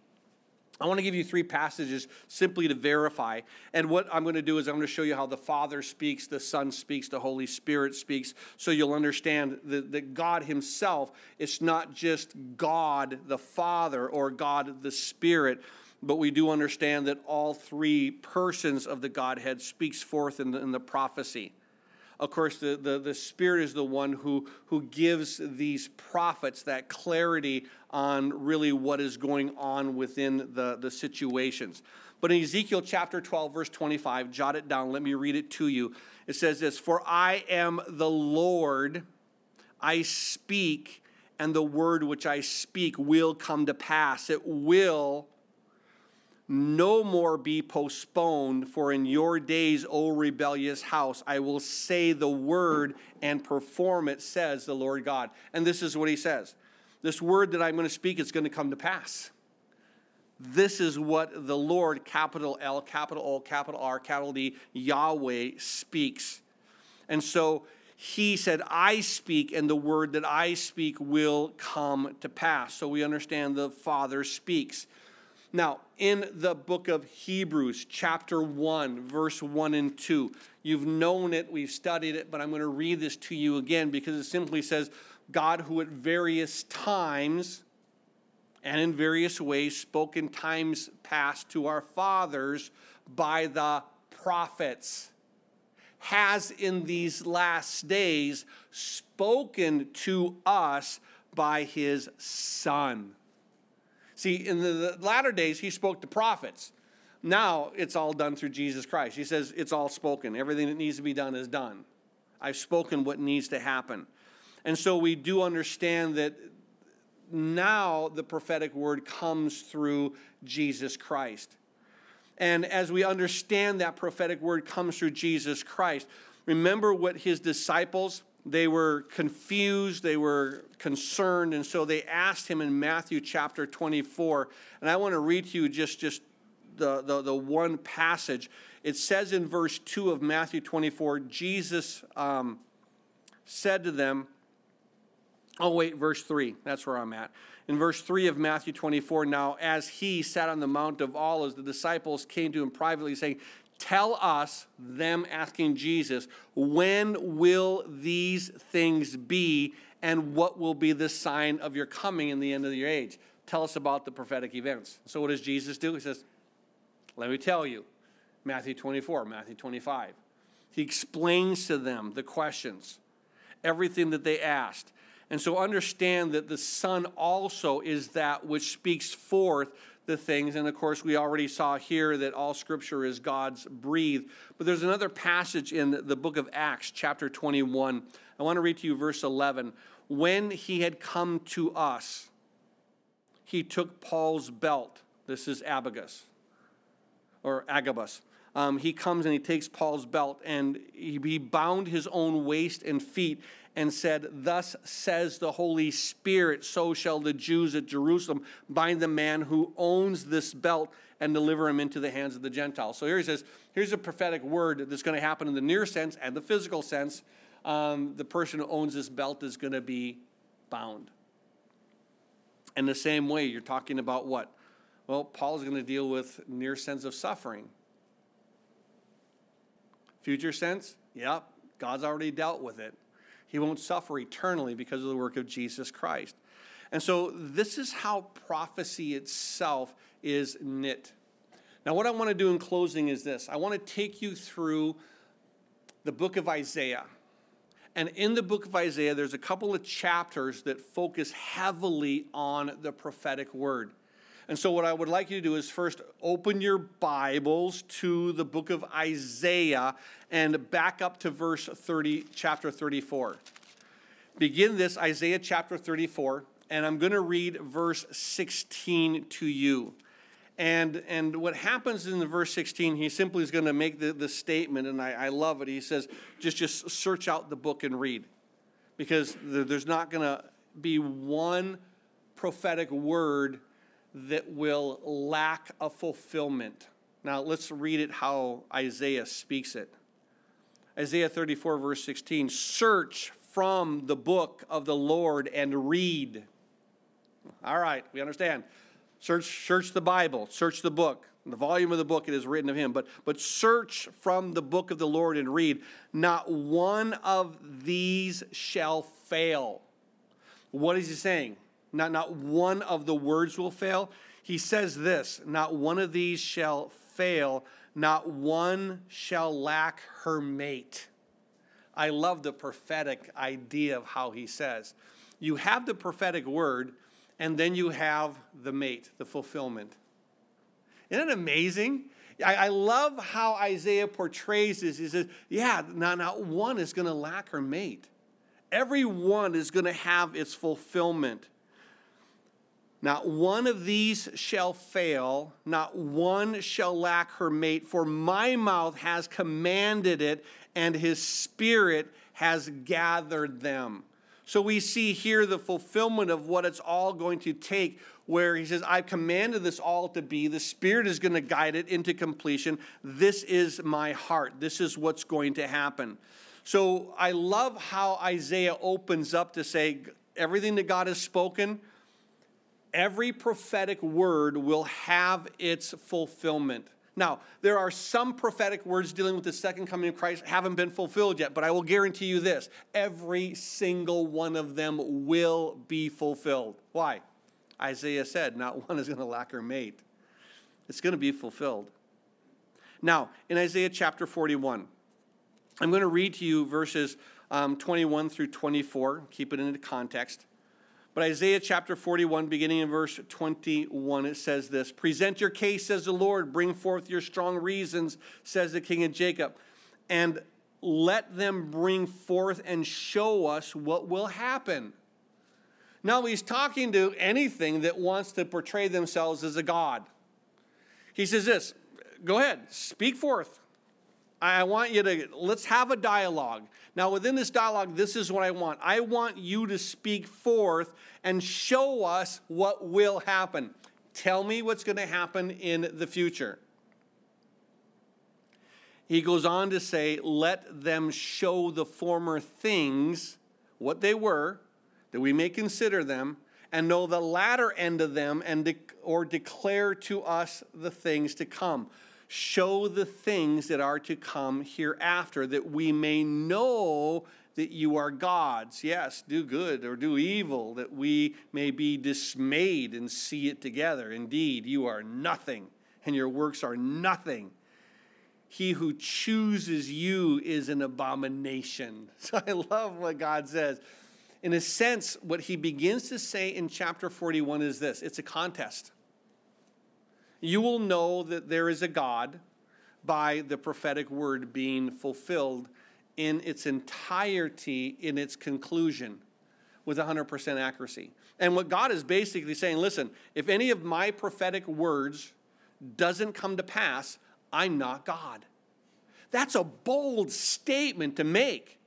I want to give you three passages simply to verify. And what I'm going to do is I'm going to show you how the Father speaks, the Son speaks, the Holy Spirit speaks, so you'll understand that, that God Himself, it's not just God the Father or God the Spirit, but we do understand that all three persons of the Godhead speaks forth in the, in the prophecy. Of course, the, the, the Spirit is the one who, who gives these prophets that clarity on really what is going on within the, the situations. But in Ezekiel chapter 12, verse 25, jot it down, let me read it to you. It says this For I am the Lord, I speak, and the word which I speak will come to pass. It will no more be postponed, for in your days, O rebellious house, I will say the word and perform it, says the Lord God. And this is what he says This word that I'm going to speak is going to come to pass. This is what the Lord, capital L, capital O, capital R, capital D, Yahweh speaks. And so he said, I speak, and the word that I speak will come to pass. So we understand the Father speaks. Now, in the book of Hebrews, chapter 1, verse 1 and 2, you've known it, we've studied it, but I'm going to read this to you again because it simply says, God, who at various times and in various ways spoke in times past to our fathers by the prophets, has in these last days spoken to us by his Son See, in the, latter days, he spoke to prophets. Now it's all done through Jesus Christ. He says it's all spoken. Everything that needs to be done is done. I've spoken what needs to happen. And so we do understand that now the prophetic word comes through Jesus Christ. And as we understand that prophetic word comes through Jesus Christ, remember what his disciples they were confused, they were concerned, and so they asked him in Matthew chapter 24. And I want to read to you just, just the, the, the one passage. It says in verse 2 of Matthew 24, Jesus um, said to them, Oh, wait, verse 3. That's where I'm at. In verse 3 of Matthew 24, now as he sat on the Mount of Olives, the disciples came to him privately, saying, Tell us, them asking Jesus, when will these things be, and what will be the sign of your coming in the end of your age? Tell us about the prophetic events. So, what does Jesus do? He says, Let me tell you. Matthew 24, Matthew 25. He explains to them the questions, everything that they asked. And so understand that the Son also is that which speaks forth the things. And of course, we already saw here that all scripture is God's breathed. But there's another passage in the book of Acts, chapter 21. I want to read to you verse 11. When he had come to us, he took Paul's belt. This is Abagus or Agabus. Um, he comes and he takes Paul's belt and he, he bound his own waist and feet and said, Thus says the Holy Spirit, so shall the Jews at Jerusalem bind the man who owns this belt and deliver him into the hands of the Gentiles. So here he says, here's a prophetic word that's going to happen in the near sense and the physical sense. Um, the person who owns this belt is going to be bound. In the same way, you're talking about what? Well, Paul's going to deal with near sense of suffering. Future sense? Yep, God's already dealt with it. He won't suffer eternally because of the work of Jesus Christ. And so, this is how prophecy itself is knit. Now, what I want to do in closing is this I want to take you through the book of Isaiah. And in the book of Isaiah, there's a couple of chapters that focus heavily on the prophetic word. And so, what I would like you to do is first open your Bibles to the book of Isaiah and back up to verse 30, chapter 34. Begin this, Isaiah chapter 34, and I'm going to read verse 16 to you. And, and what happens in the verse 16, he simply is going to make the, the statement, and I, I love it. He says, just, just search out the book and read. Because there's not going to be one prophetic word that will lack a fulfillment. Now, let's read it how Isaiah speaks it. Isaiah 34, verse 16 Search from the book of the Lord and read. All right, we understand. Search, search the Bible, search the book. the volume of the book it is written of him. But, but search from the book of the Lord and read. Not one of these shall fail. What is he saying? Not, not one of the words will fail. He says this Not one of these shall fail not one shall lack her mate. I love the prophetic idea of how he says. You have the prophetic word, and then you have the mate, the fulfillment. Isn't it amazing? I, I love how Isaiah portrays this. He says, Yeah, not, not one is going to lack her mate. Every one is going to have its fulfillment. Not one of these shall fail, not one shall lack her mate, for my mouth has commanded it, and his spirit has gathered them. So we see here the fulfillment of what it's all going to take, where he says, I've commanded this all to be. The Spirit is going to guide it into completion. This is my heart. This is what's going to happen. So I love how Isaiah opens up to say, everything that God has spoken, every prophetic word will have its fulfillment. Now, there are some prophetic words dealing with the second coming of Christ haven't been fulfilled yet, but I will guarantee you this every single one of them will be fulfilled. Why? Isaiah said, not one is going to lack her mate. It's going to be fulfilled. Now, in Isaiah chapter 41, I'm going to read to you verses um, 21 through 24, keep it into context. But Isaiah chapter 41, beginning in verse 21, it says this Present your case, says the Lord, bring forth your strong reasons, says the king of Jacob, and let them bring forth and show us what will happen. Now, he's talking to anything that wants to portray themselves as a God. He says this Go ahead, speak forth. I want you to, let's have a dialogue. Now, within this dialogue, this is what I want. I want you to speak forth and show us what will happen. Tell me what's going to happen in the future. He goes on to say, Let them show the former things, what they were, that we may consider them, and know the latter end of them, and de- or declare to us the things to come show the things that are to come hereafter, that we may know that you are God's. Yes, do good or do evil, that we may be dismayed and see it together. Indeed, you are nothing, and your works are nothing. He who chooses you is an abomination. So I love what God says. In a sense, what he begins to say in chapter 41 is this it's a contest. You will know that there is a God by the prophetic word being fulfilled in its entirety, in its conclusion, with 100% accuracy. And what God is basically saying listen, if any of my prophetic words doesn't come to pass, I'm not God. That's a bold statement to make.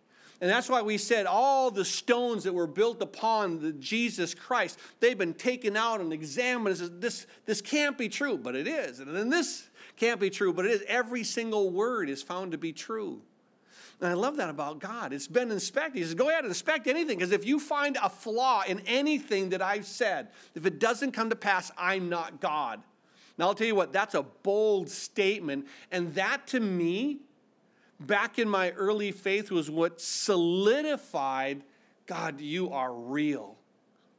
And that's why we said all the stones that were built upon the Jesus Christ, they've been taken out and examined. This, this can't be true, but it is. And then this can't be true, but it is. Every single word is found to be true. And I love that about God. It's been inspected. He says, go ahead and inspect anything, because if you find a flaw in anything that I've said, if it doesn't come to pass, I'm not God. Now, I'll tell you what, that's a bold statement. And that to me back in my early faith was what solidified God, you are real.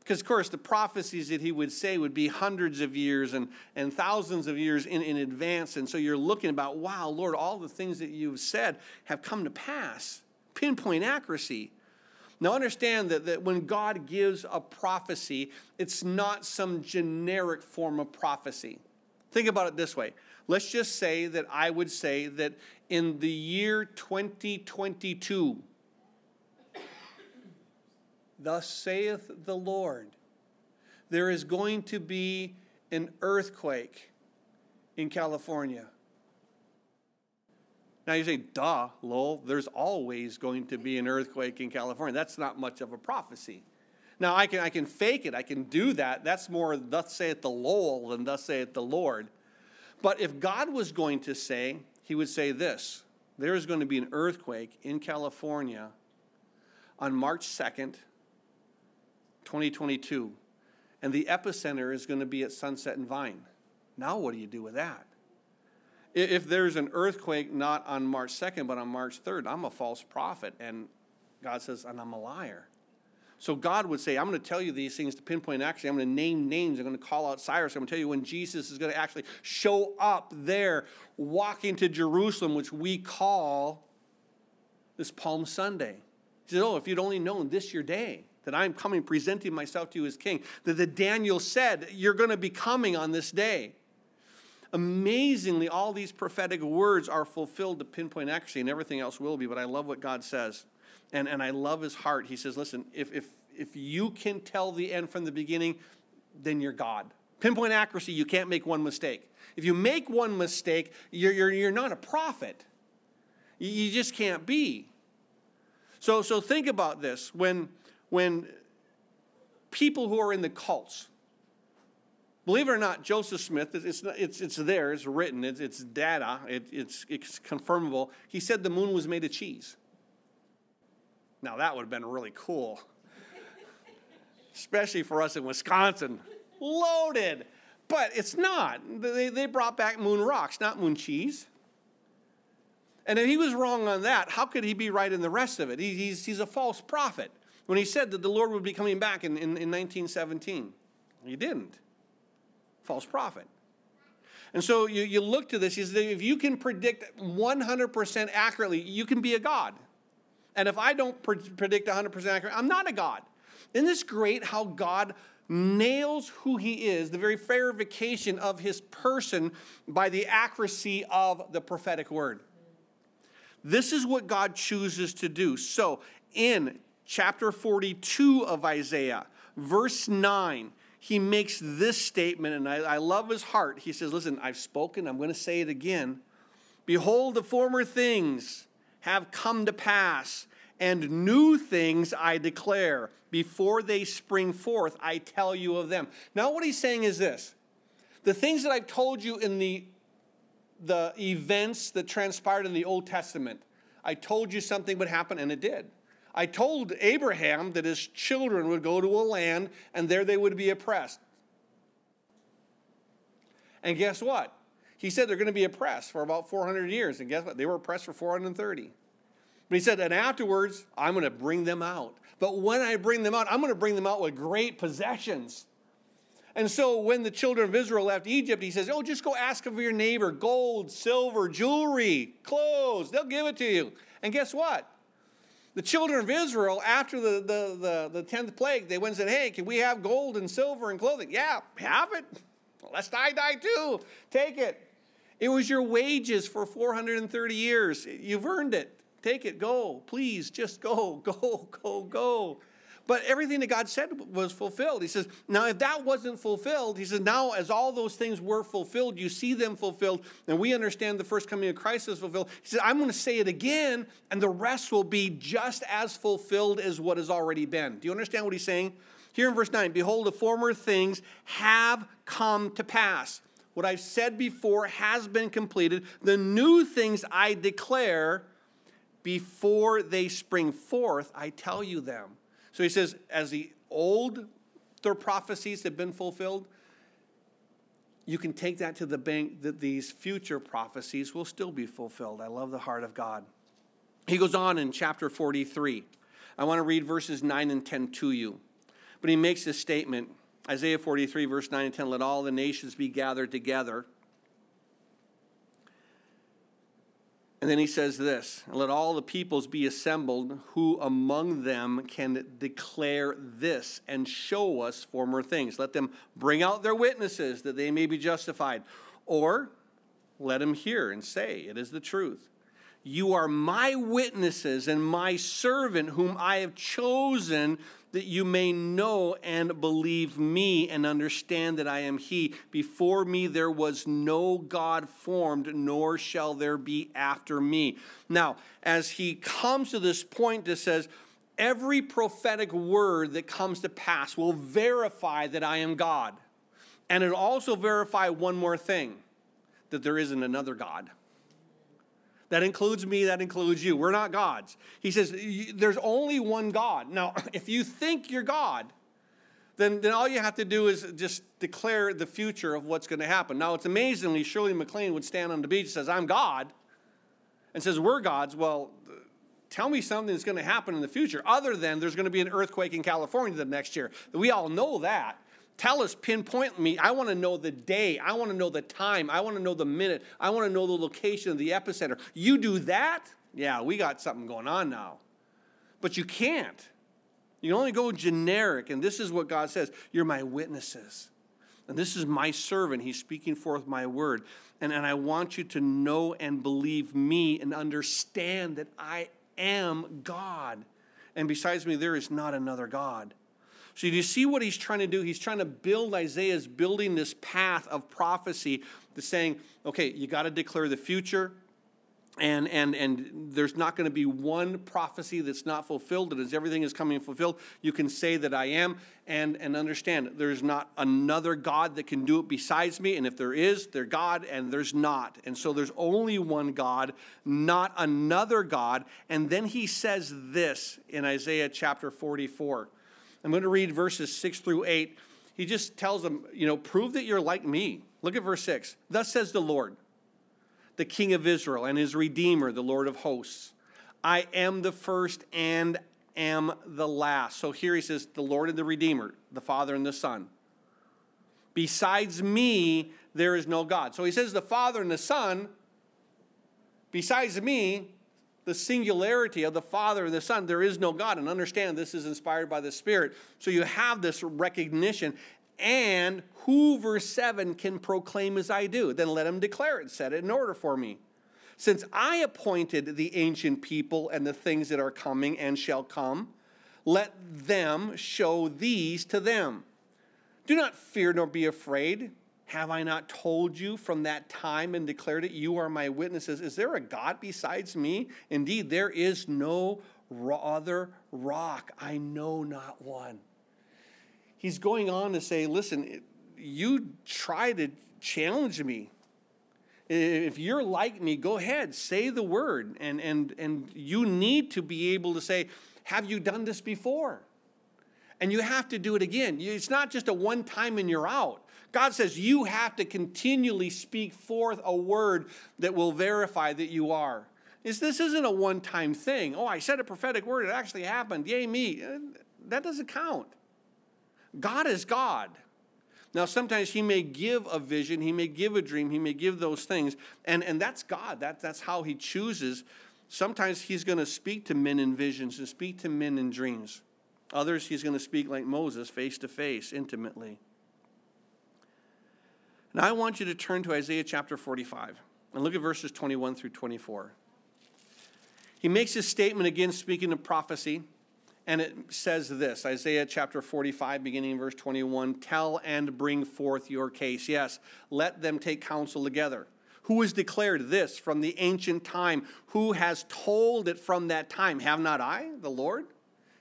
Because, of course, the prophecies that he would say would be hundreds of years and, and thousands of years in, in advance. And so you're looking about, wow, Lord, all the things that you've said have come to pass. Pinpoint accuracy. Now, understand that, that when God gives a prophecy, it's not some generic form of prophecy. Think about it this way Let's just say that I would say that in the year 2022, thus saith the Lord, there is going to be an earthquake in California. Now you say, duh, lol, there's always going to be an earthquake in California. That's not much of a prophecy. Now I can, I can fake it, I can do that. That's more, thus saith the lol than thus saith the Lord. But if God was going to say, he would say this there is going to be an earthquake in California on March 2nd, 2022, and the epicenter is going to be at Sunset and Vine. Now, what do you do with that? If there's an earthquake not on March 2nd, but on March 3rd, I'm a false prophet, and God says, and I'm a liar. So God would say, I'm going to tell you these things to pinpoint actually. I'm going to name names. I'm going to call out Cyrus. I'm going to tell you when Jesus is going to actually show up there, walking to Jerusalem, which we call this Palm Sunday. He says, Oh, if you'd only known this your day, that I'm coming presenting myself to you as king, that the Daniel said, You're going to be coming on this day. Amazingly, all these prophetic words are fulfilled to pinpoint accuracy, and everything else will be. But I love what God says. And, and I love his heart. He says, Listen, if, if, if you can tell the end from the beginning, then you're God. Pinpoint accuracy, you can't make one mistake. If you make one mistake, you're, you're, you're not a prophet. You, you just can't be. So, so think about this. When, when people who are in the cults, believe it or not, Joseph Smith, it's, it's, it's there, it's written, it's, it's data, it, it's, it's confirmable. He said the moon was made of cheese. Now, that would have been really cool, especially for us in Wisconsin. Loaded. But it's not. They, they brought back moon rocks, not moon cheese. And if he was wrong on that, how could he be right in the rest of it? He, he's, he's a false prophet when he said that the Lord would be coming back in, in, in 1917. He didn't. False prophet. And so you, you look to this, if you can predict 100% accurately, you can be a God. And if I don't pre- predict 100% accurately, I'm not a God. Isn't this great how God nails who he is, the very verification of his person, by the accuracy of the prophetic word? This is what God chooses to do. So, in chapter 42 of Isaiah, verse 9, he makes this statement, and I, I love his heart. He says, Listen, I've spoken, I'm going to say it again. Behold, the former things have come to pass, and new things I declare. Before they spring forth, I tell you of them. Now, what he's saying is this the things that I've told you in the, the events that transpired in the Old Testament, I told you something would happen, and it did. I told Abraham that his children would go to a land and there they would be oppressed. And guess what? He said they're going to be oppressed for about 400 years. And guess what? They were oppressed for 430. But he said, and afterwards, I'm going to bring them out. But when I bring them out, I'm going to bring them out with great possessions. And so when the children of Israel left Egypt, he says, Oh, just go ask of your neighbor gold, silver, jewelry, clothes. They'll give it to you. And guess what? The children of Israel, after the, the, the, the 10th plague, they went and said, Hey, can we have gold and silver and clothing? Yeah, have it. Let's die, die too. Take it. It was your wages for 430 years. You've earned it. Take it, go. Please, just go, go, go, go. But everything that God said was fulfilled. He says, now if that wasn't fulfilled, he says, now as all those things were fulfilled, you see them fulfilled, and we understand the first coming of Christ is fulfilled. He says, I'm going to say it again, and the rest will be just as fulfilled as what has already been. Do you understand what he's saying? Here in verse 9, behold, the former things have come to pass. What I've said before has been completed. The new things I declare before they spring forth, I tell you them. So he says, as the old their prophecies have been fulfilled, you can take that to the bank that these future prophecies will still be fulfilled. I love the heart of God. He goes on in chapter 43. I want to read verses 9 and 10 to you. But he makes this statement Isaiah 43, verse 9 and 10 Let all the nations be gathered together And then he says this Let all the peoples be assembled, who among them can declare this and show us former things. Let them bring out their witnesses that they may be justified. Or let them hear and say, It is the truth. You are my witnesses and my servant, whom I have chosen that you may know and believe me and understand that I am He. Before me there was no God formed, nor shall there be after me. Now, as he comes to this point that says, every prophetic word that comes to pass will verify that I am God. And it also verify one more thing that there isn't another God. That includes me, that includes you. We're not gods. He says there's only one God. Now, if you think you're God, then, then all you have to do is just declare the future of what's going to happen. Now, it's amazingly, Shirley MacLaine would stand on the beach and says, I'm God, and says, We're gods. Well, tell me something that's going to happen in the future, other than there's going to be an earthquake in California the next year. We all know that. Tell us, pinpoint me. I want to know the day. I want to know the time. I want to know the minute. I want to know the location of the epicenter. You do that, Yeah, we got something going on now. But you can't. You only go generic, and this is what God says You're my witnesses. And this is my servant. He's speaking forth my word. And, and I want you to know and believe me and understand that I am God. And besides me, there is not another God. So, do you see what he's trying to do? He's trying to build, Isaiah's building this path of prophecy to saying, okay, you got to declare the future and and and there's not going to be one prophecy that's not fulfilled and as everything is coming fulfilled you can say that i am. And and understand there's not another god that can do it besides me and if there is there's god and there's not. And so there's only one god not another god. And then he says this in isaiah chapter 44 i'm going to read verses 6 through 8 he just tells them you know prove that you're like me look at verse 6 thus says the lord the King of Israel and his Redeemer, the Lord of hosts. I am the first and am the last. So here he says, the Lord and the Redeemer, the Father and the Son. Besides me, there is no God. So he says, the Father and the Son, besides me, the singularity of the Father and the Son, there is no God. And understand this is inspired by the Spirit. So you have this recognition and who, verse 7, can proclaim as I do? Then let him declare it, set it in order for me. Since I appointed the ancient people and the things that are coming and shall come, let them show these to them. Do not fear nor be afraid. Have I not told you from that time and declared it? You are my witnesses. Is there a God besides me? Indeed, there is no other rock. I know not one he's going on to say, listen, you try to challenge me. If you're like me, go ahead, say the word. And, and, and you need to be able to say, Have you done this before? And you have to do it again. It's not just a one time and you're out. God says you have to continually speak forth a word that will verify that you are. This isn't a one time thing. Oh, I said a prophetic word, it actually happened. Yay, me. Uh, that doesn't count. God is God. Now, sometimes He may give a vision, He may give a dream, He may give those things, and, and that's God. That, that's how He chooses. Sometimes He's going to speak to men in visions and speak to men in dreams. Others, He's going to speak like Moses, face to face, intimately. Now, I want you to turn to Isaiah chapter 45 and look at verses 21 through 24. He makes his statement again, speaking of prophecy. And it says this Isaiah chapter 45, beginning in verse 21 Tell and bring forth your case. Yes, let them take counsel together. Who has declared this from the ancient time? Who has told it from that time? Have not I, the Lord?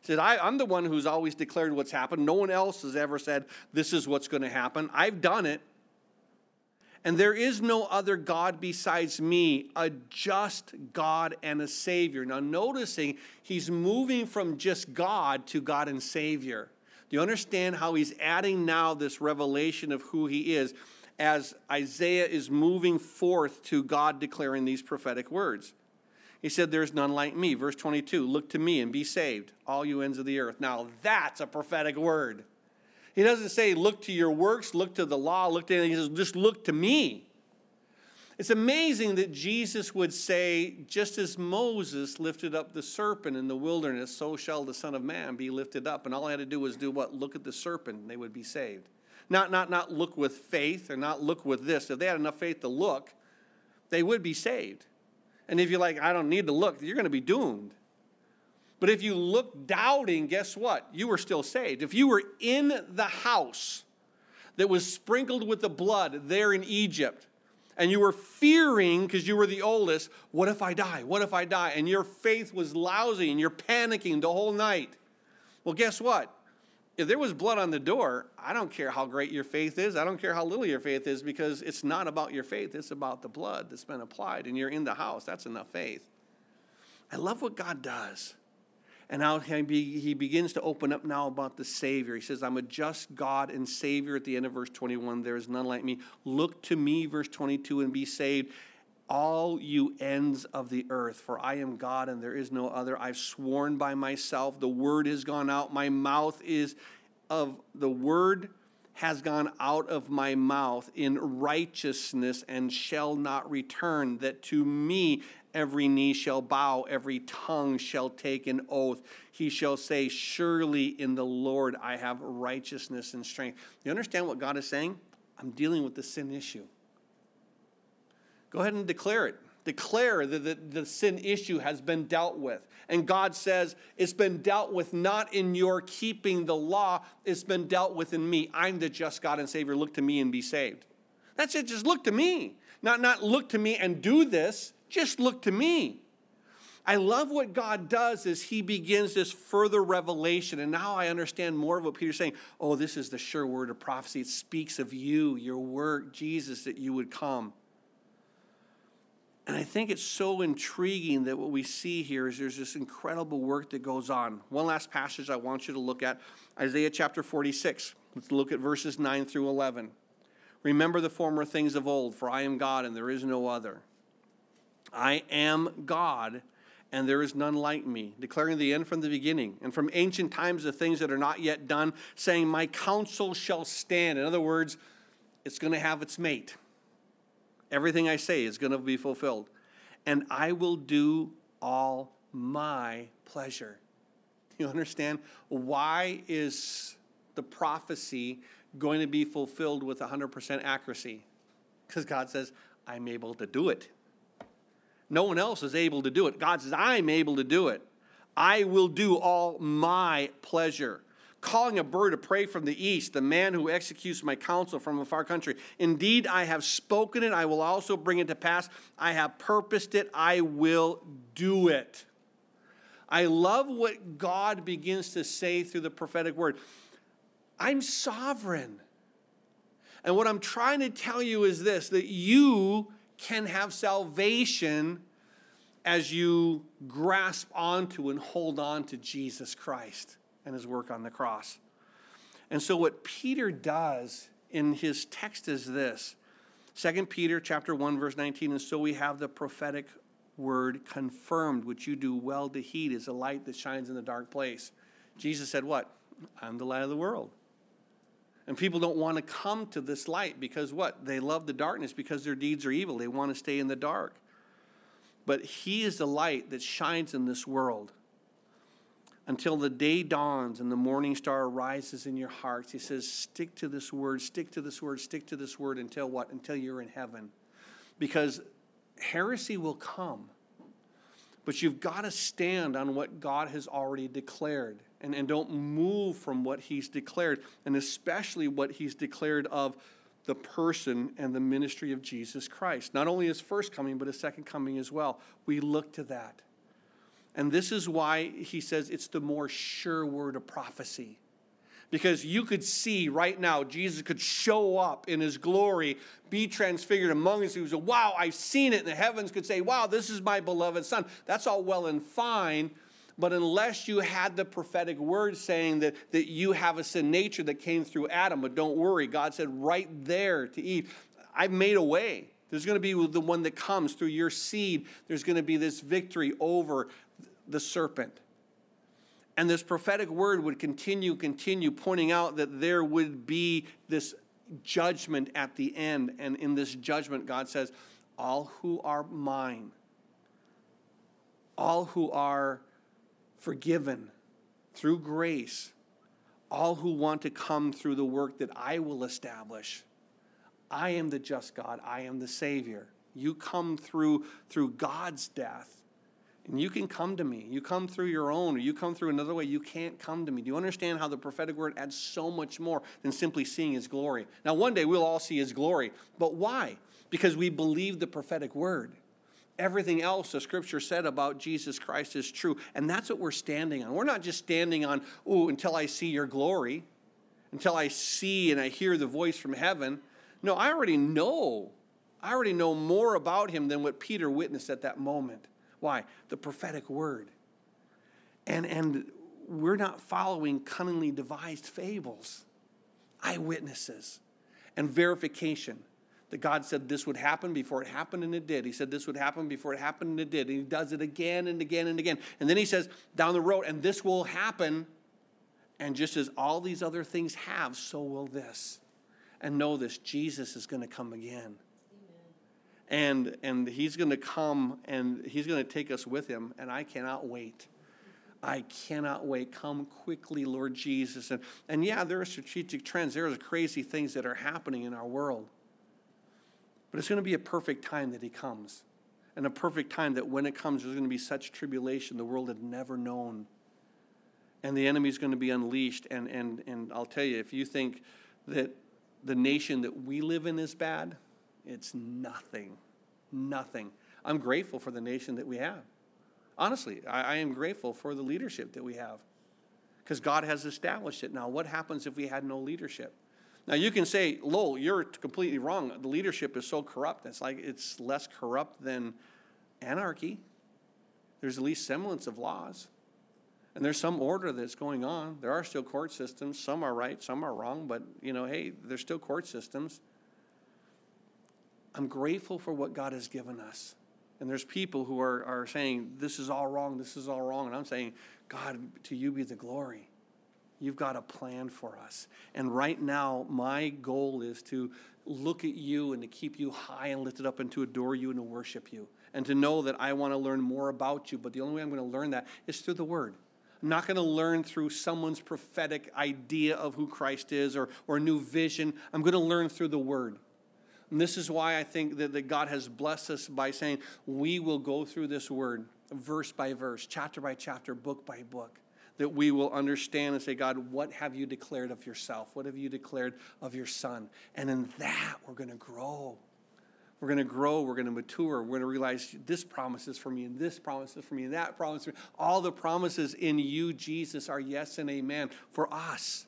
He said, I, I'm the one who's always declared what's happened. No one else has ever said, This is what's going to happen. I've done it. And there is no other God besides me, a just God and a Savior. Now, noticing he's moving from just God to God and Savior. Do you understand how he's adding now this revelation of who he is as Isaiah is moving forth to God declaring these prophetic words? He said, There's none like me. Verse 22 Look to me and be saved, all you ends of the earth. Now, that's a prophetic word. He doesn't say, look to your works, look to the law, look to anything. He says, just look to me. It's amazing that Jesus would say, just as Moses lifted up the serpent in the wilderness, so shall the Son of Man be lifted up. And all I had to do was do what? Look at the serpent, and they would be saved. Not, not, not look with faith or not look with this. If they had enough faith to look, they would be saved. And if you're like, I don't need to look, you're going to be doomed. But if you look doubting, guess what? You were still saved. If you were in the house that was sprinkled with the blood there in Egypt, and you were fearing because you were the oldest, what if I die? What if I die? And your faith was lousy and you're panicking the whole night. Well, guess what? If there was blood on the door, I don't care how great your faith is. I don't care how little your faith is because it's not about your faith. It's about the blood that's been applied and you're in the house. That's enough faith. I love what God does. And now he begins to open up now about the Savior. He says, I'm a just God and Savior at the end of verse 21. There is none like me. Look to me, verse 22, and be saved, all you ends of the earth. For I am God and there is no other. I've sworn by myself. The word has gone out. My mouth is of the word has gone out of my mouth in righteousness and shall not return, that to me every knee shall bow, every tongue shall take an oath. He shall say, Surely in the Lord I have righteousness and strength. You understand what God is saying? I'm dealing with the sin issue. Go ahead and declare it. Declare that the, the sin issue has been dealt with. And God says, It's been dealt with not in your keeping the law, it's been dealt with in me. I'm the just God and Savior. Look to me and be saved. That's it. Just look to me. Not, not look to me and do this. Just look to me. I love what God does as he begins this further revelation. And now I understand more of what Peter's saying. Oh, this is the sure word of prophecy. It speaks of you, your work, Jesus, that you would come. And I think it's so intriguing that what we see here is there's this incredible work that goes on. One last passage I want you to look at Isaiah chapter 46. Let's look at verses 9 through 11. Remember the former things of old, for I am God and there is no other. I am God and there is none like me, declaring the end from the beginning, and from ancient times the things that are not yet done, saying, My counsel shall stand. In other words, it's going to have its mate. Everything I say is going to be fulfilled. And I will do all my pleasure. You understand? Why is the prophecy going to be fulfilled with 100% accuracy? Because God says, I'm able to do it. No one else is able to do it. God says, I'm able to do it. I will do all my pleasure calling a bird to prey from the east, the man who executes my counsel from a far country. Indeed, I have spoken it, I will also bring it to pass. I have purposed it, I will do it. I love what God begins to say through the prophetic word. I'm sovereign. And what I'm trying to tell you is this that you can have salvation as you grasp onto and hold on to Jesus Christ and his work on the cross. And so what Peter does in his text is this. 2 Peter chapter 1 verse 19 and so we have the prophetic word confirmed which you do well to heed is a light that shines in the dark place. Jesus said what? I'm the light of the world. And people don't want to come to this light because what? They love the darkness because their deeds are evil. They want to stay in the dark. But he is the light that shines in this world until the day dawns and the morning star rises in your hearts. He says, Stick to this word, stick to this word, stick to this word until what? Until you're in heaven. Because heresy will come, but you've got to stand on what God has already declared and, and don't move from what He's declared, and especially what He's declared of the person and the ministry of Jesus Christ. Not only His first coming, but His second coming as well. We look to that. And this is why he says it's the more sure word of prophecy. Because you could see right now, Jesus could show up in his glory, be transfigured among us. He was, a wow, I've seen it. And the heavens could say, wow, this is my beloved son. That's all well and fine. But unless you had the prophetic word saying that, that you have a sin nature that came through Adam, but don't worry, God said right there to Eve, I've made a way. There's going to be the one that comes through your seed. There's going to be this victory over the serpent. And this prophetic word would continue, continue, pointing out that there would be this judgment at the end. And in this judgment, God says, All who are mine, all who are forgiven through grace, all who want to come through the work that I will establish. I am the just God, I am the Savior. You come through through God's death and you can come to me. You come through your own, or you come through another way. You can't come to me. Do you understand how the prophetic word adds so much more than simply seeing his glory? Now, one day we'll all see his glory. But why? Because we believe the prophetic word. Everything else the scripture said about Jesus Christ is true. And that's what we're standing on. We're not just standing on, oh, until I see your glory, until I see and I hear the voice from heaven. No, I already know. I already know more about him than what Peter witnessed at that moment. Why? The prophetic word. And, and we're not following cunningly devised fables, eyewitnesses, and verification that God said this would happen before it happened and it did. He said this would happen before it happened and it did. And he does it again and again and again. And then he says down the road, and this will happen. And just as all these other things have, so will this. And know this Jesus is going to come again. And, and he's going to come and he's going to take us with him, and I cannot wait. I cannot wait. Come quickly, Lord Jesus. And, and yeah, there are strategic trends. There are crazy things that are happening in our world. But it's going to be a perfect time that he comes. And a perfect time that when it comes, there's going to be such tribulation the world had never known. And the enemy is going to be unleashed. And, and, and I'll tell you, if you think that the nation that we live in is bad, it's nothing. Nothing. I'm grateful for the nation that we have. Honestly, I, I am grateful for the leadership that we have because God has established it. Now, what happens if we had no leadership? Now you can say, Lowell, you're completely wrong. The leadership is so corrupt. It's like it's less corrupt than anarchy. There's at least semblance of laws. And there's some order that's going on. There are still court systems. Some are right, some are wrong, but you know, hey, there's still court systems. I'm grateful for what God has given us. And there's people who are, are saying, this is all wrong, this is all wrong. And I'm saying, God, to you be the glory. You've got a plan for us. And right now, my goal is to look at you and to keep you high and lifted up and to adore you and to worship you. And to know that I want to learn more about you. But the only way I'm going to learn that is through the Word. I'm not going to learn through someone's prophetic idea of who Christ is or, or a new vision. I'm going to learn through the Word. And this is why I think that, that God has blessed us by saying we will go through this Word verse by verse, chapter by chapter, book by book that we will understand and say, God, what have you declared of yourself? What have you declared of your son? And in that, we're going to grow. We're going to grow. We're going to mature. We're going to realize this promise is for me, and this promise is for me, and that promise. For me. All the promises in you, Jesus, are yes and amen for us.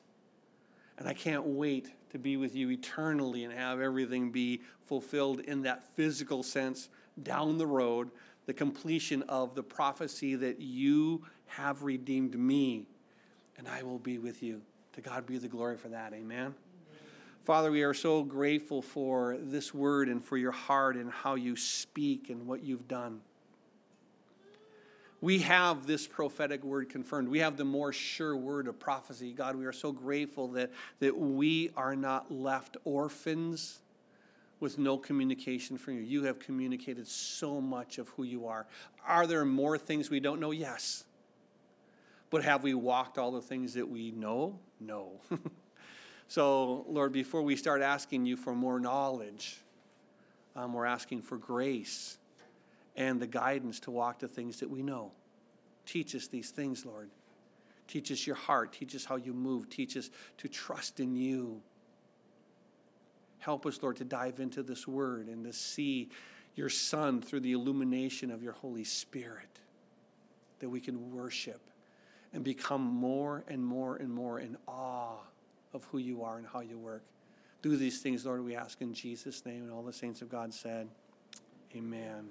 And I can't wait to be with you eternally and have everything be fulfilled in that physical sense down the road, the completion of the prophecy that you have redeemed me, and I will be with you. To God be the glory for that. Amen. Father, we are so grateful for this word and for your heart and how you speak and what you've done. We have this prophetic word confirmed. We have the more sure word of prophecy. God, we are so grateful that, that we are not left orphans with no communication from you. You have communicated so much of who you are. Are there more things we don't know? Yes. But have we walked all the things that we know? No. so, Lord, before we start asking you for more knowledge, um, we're asking for grace and the guidance to walk the things that we know. Teach us these things, Lord. Teach us your heart. Teach us how you move. Teach us to trust in you. Help us, Lord, to dive into this word and to see your Son through the illumination of your Holy Spirit, that we can worship and become more and more and more in awe of who you are and how you work. Do these things, Lord, we ask in Jesus' name. And all the saints of God said, Amen.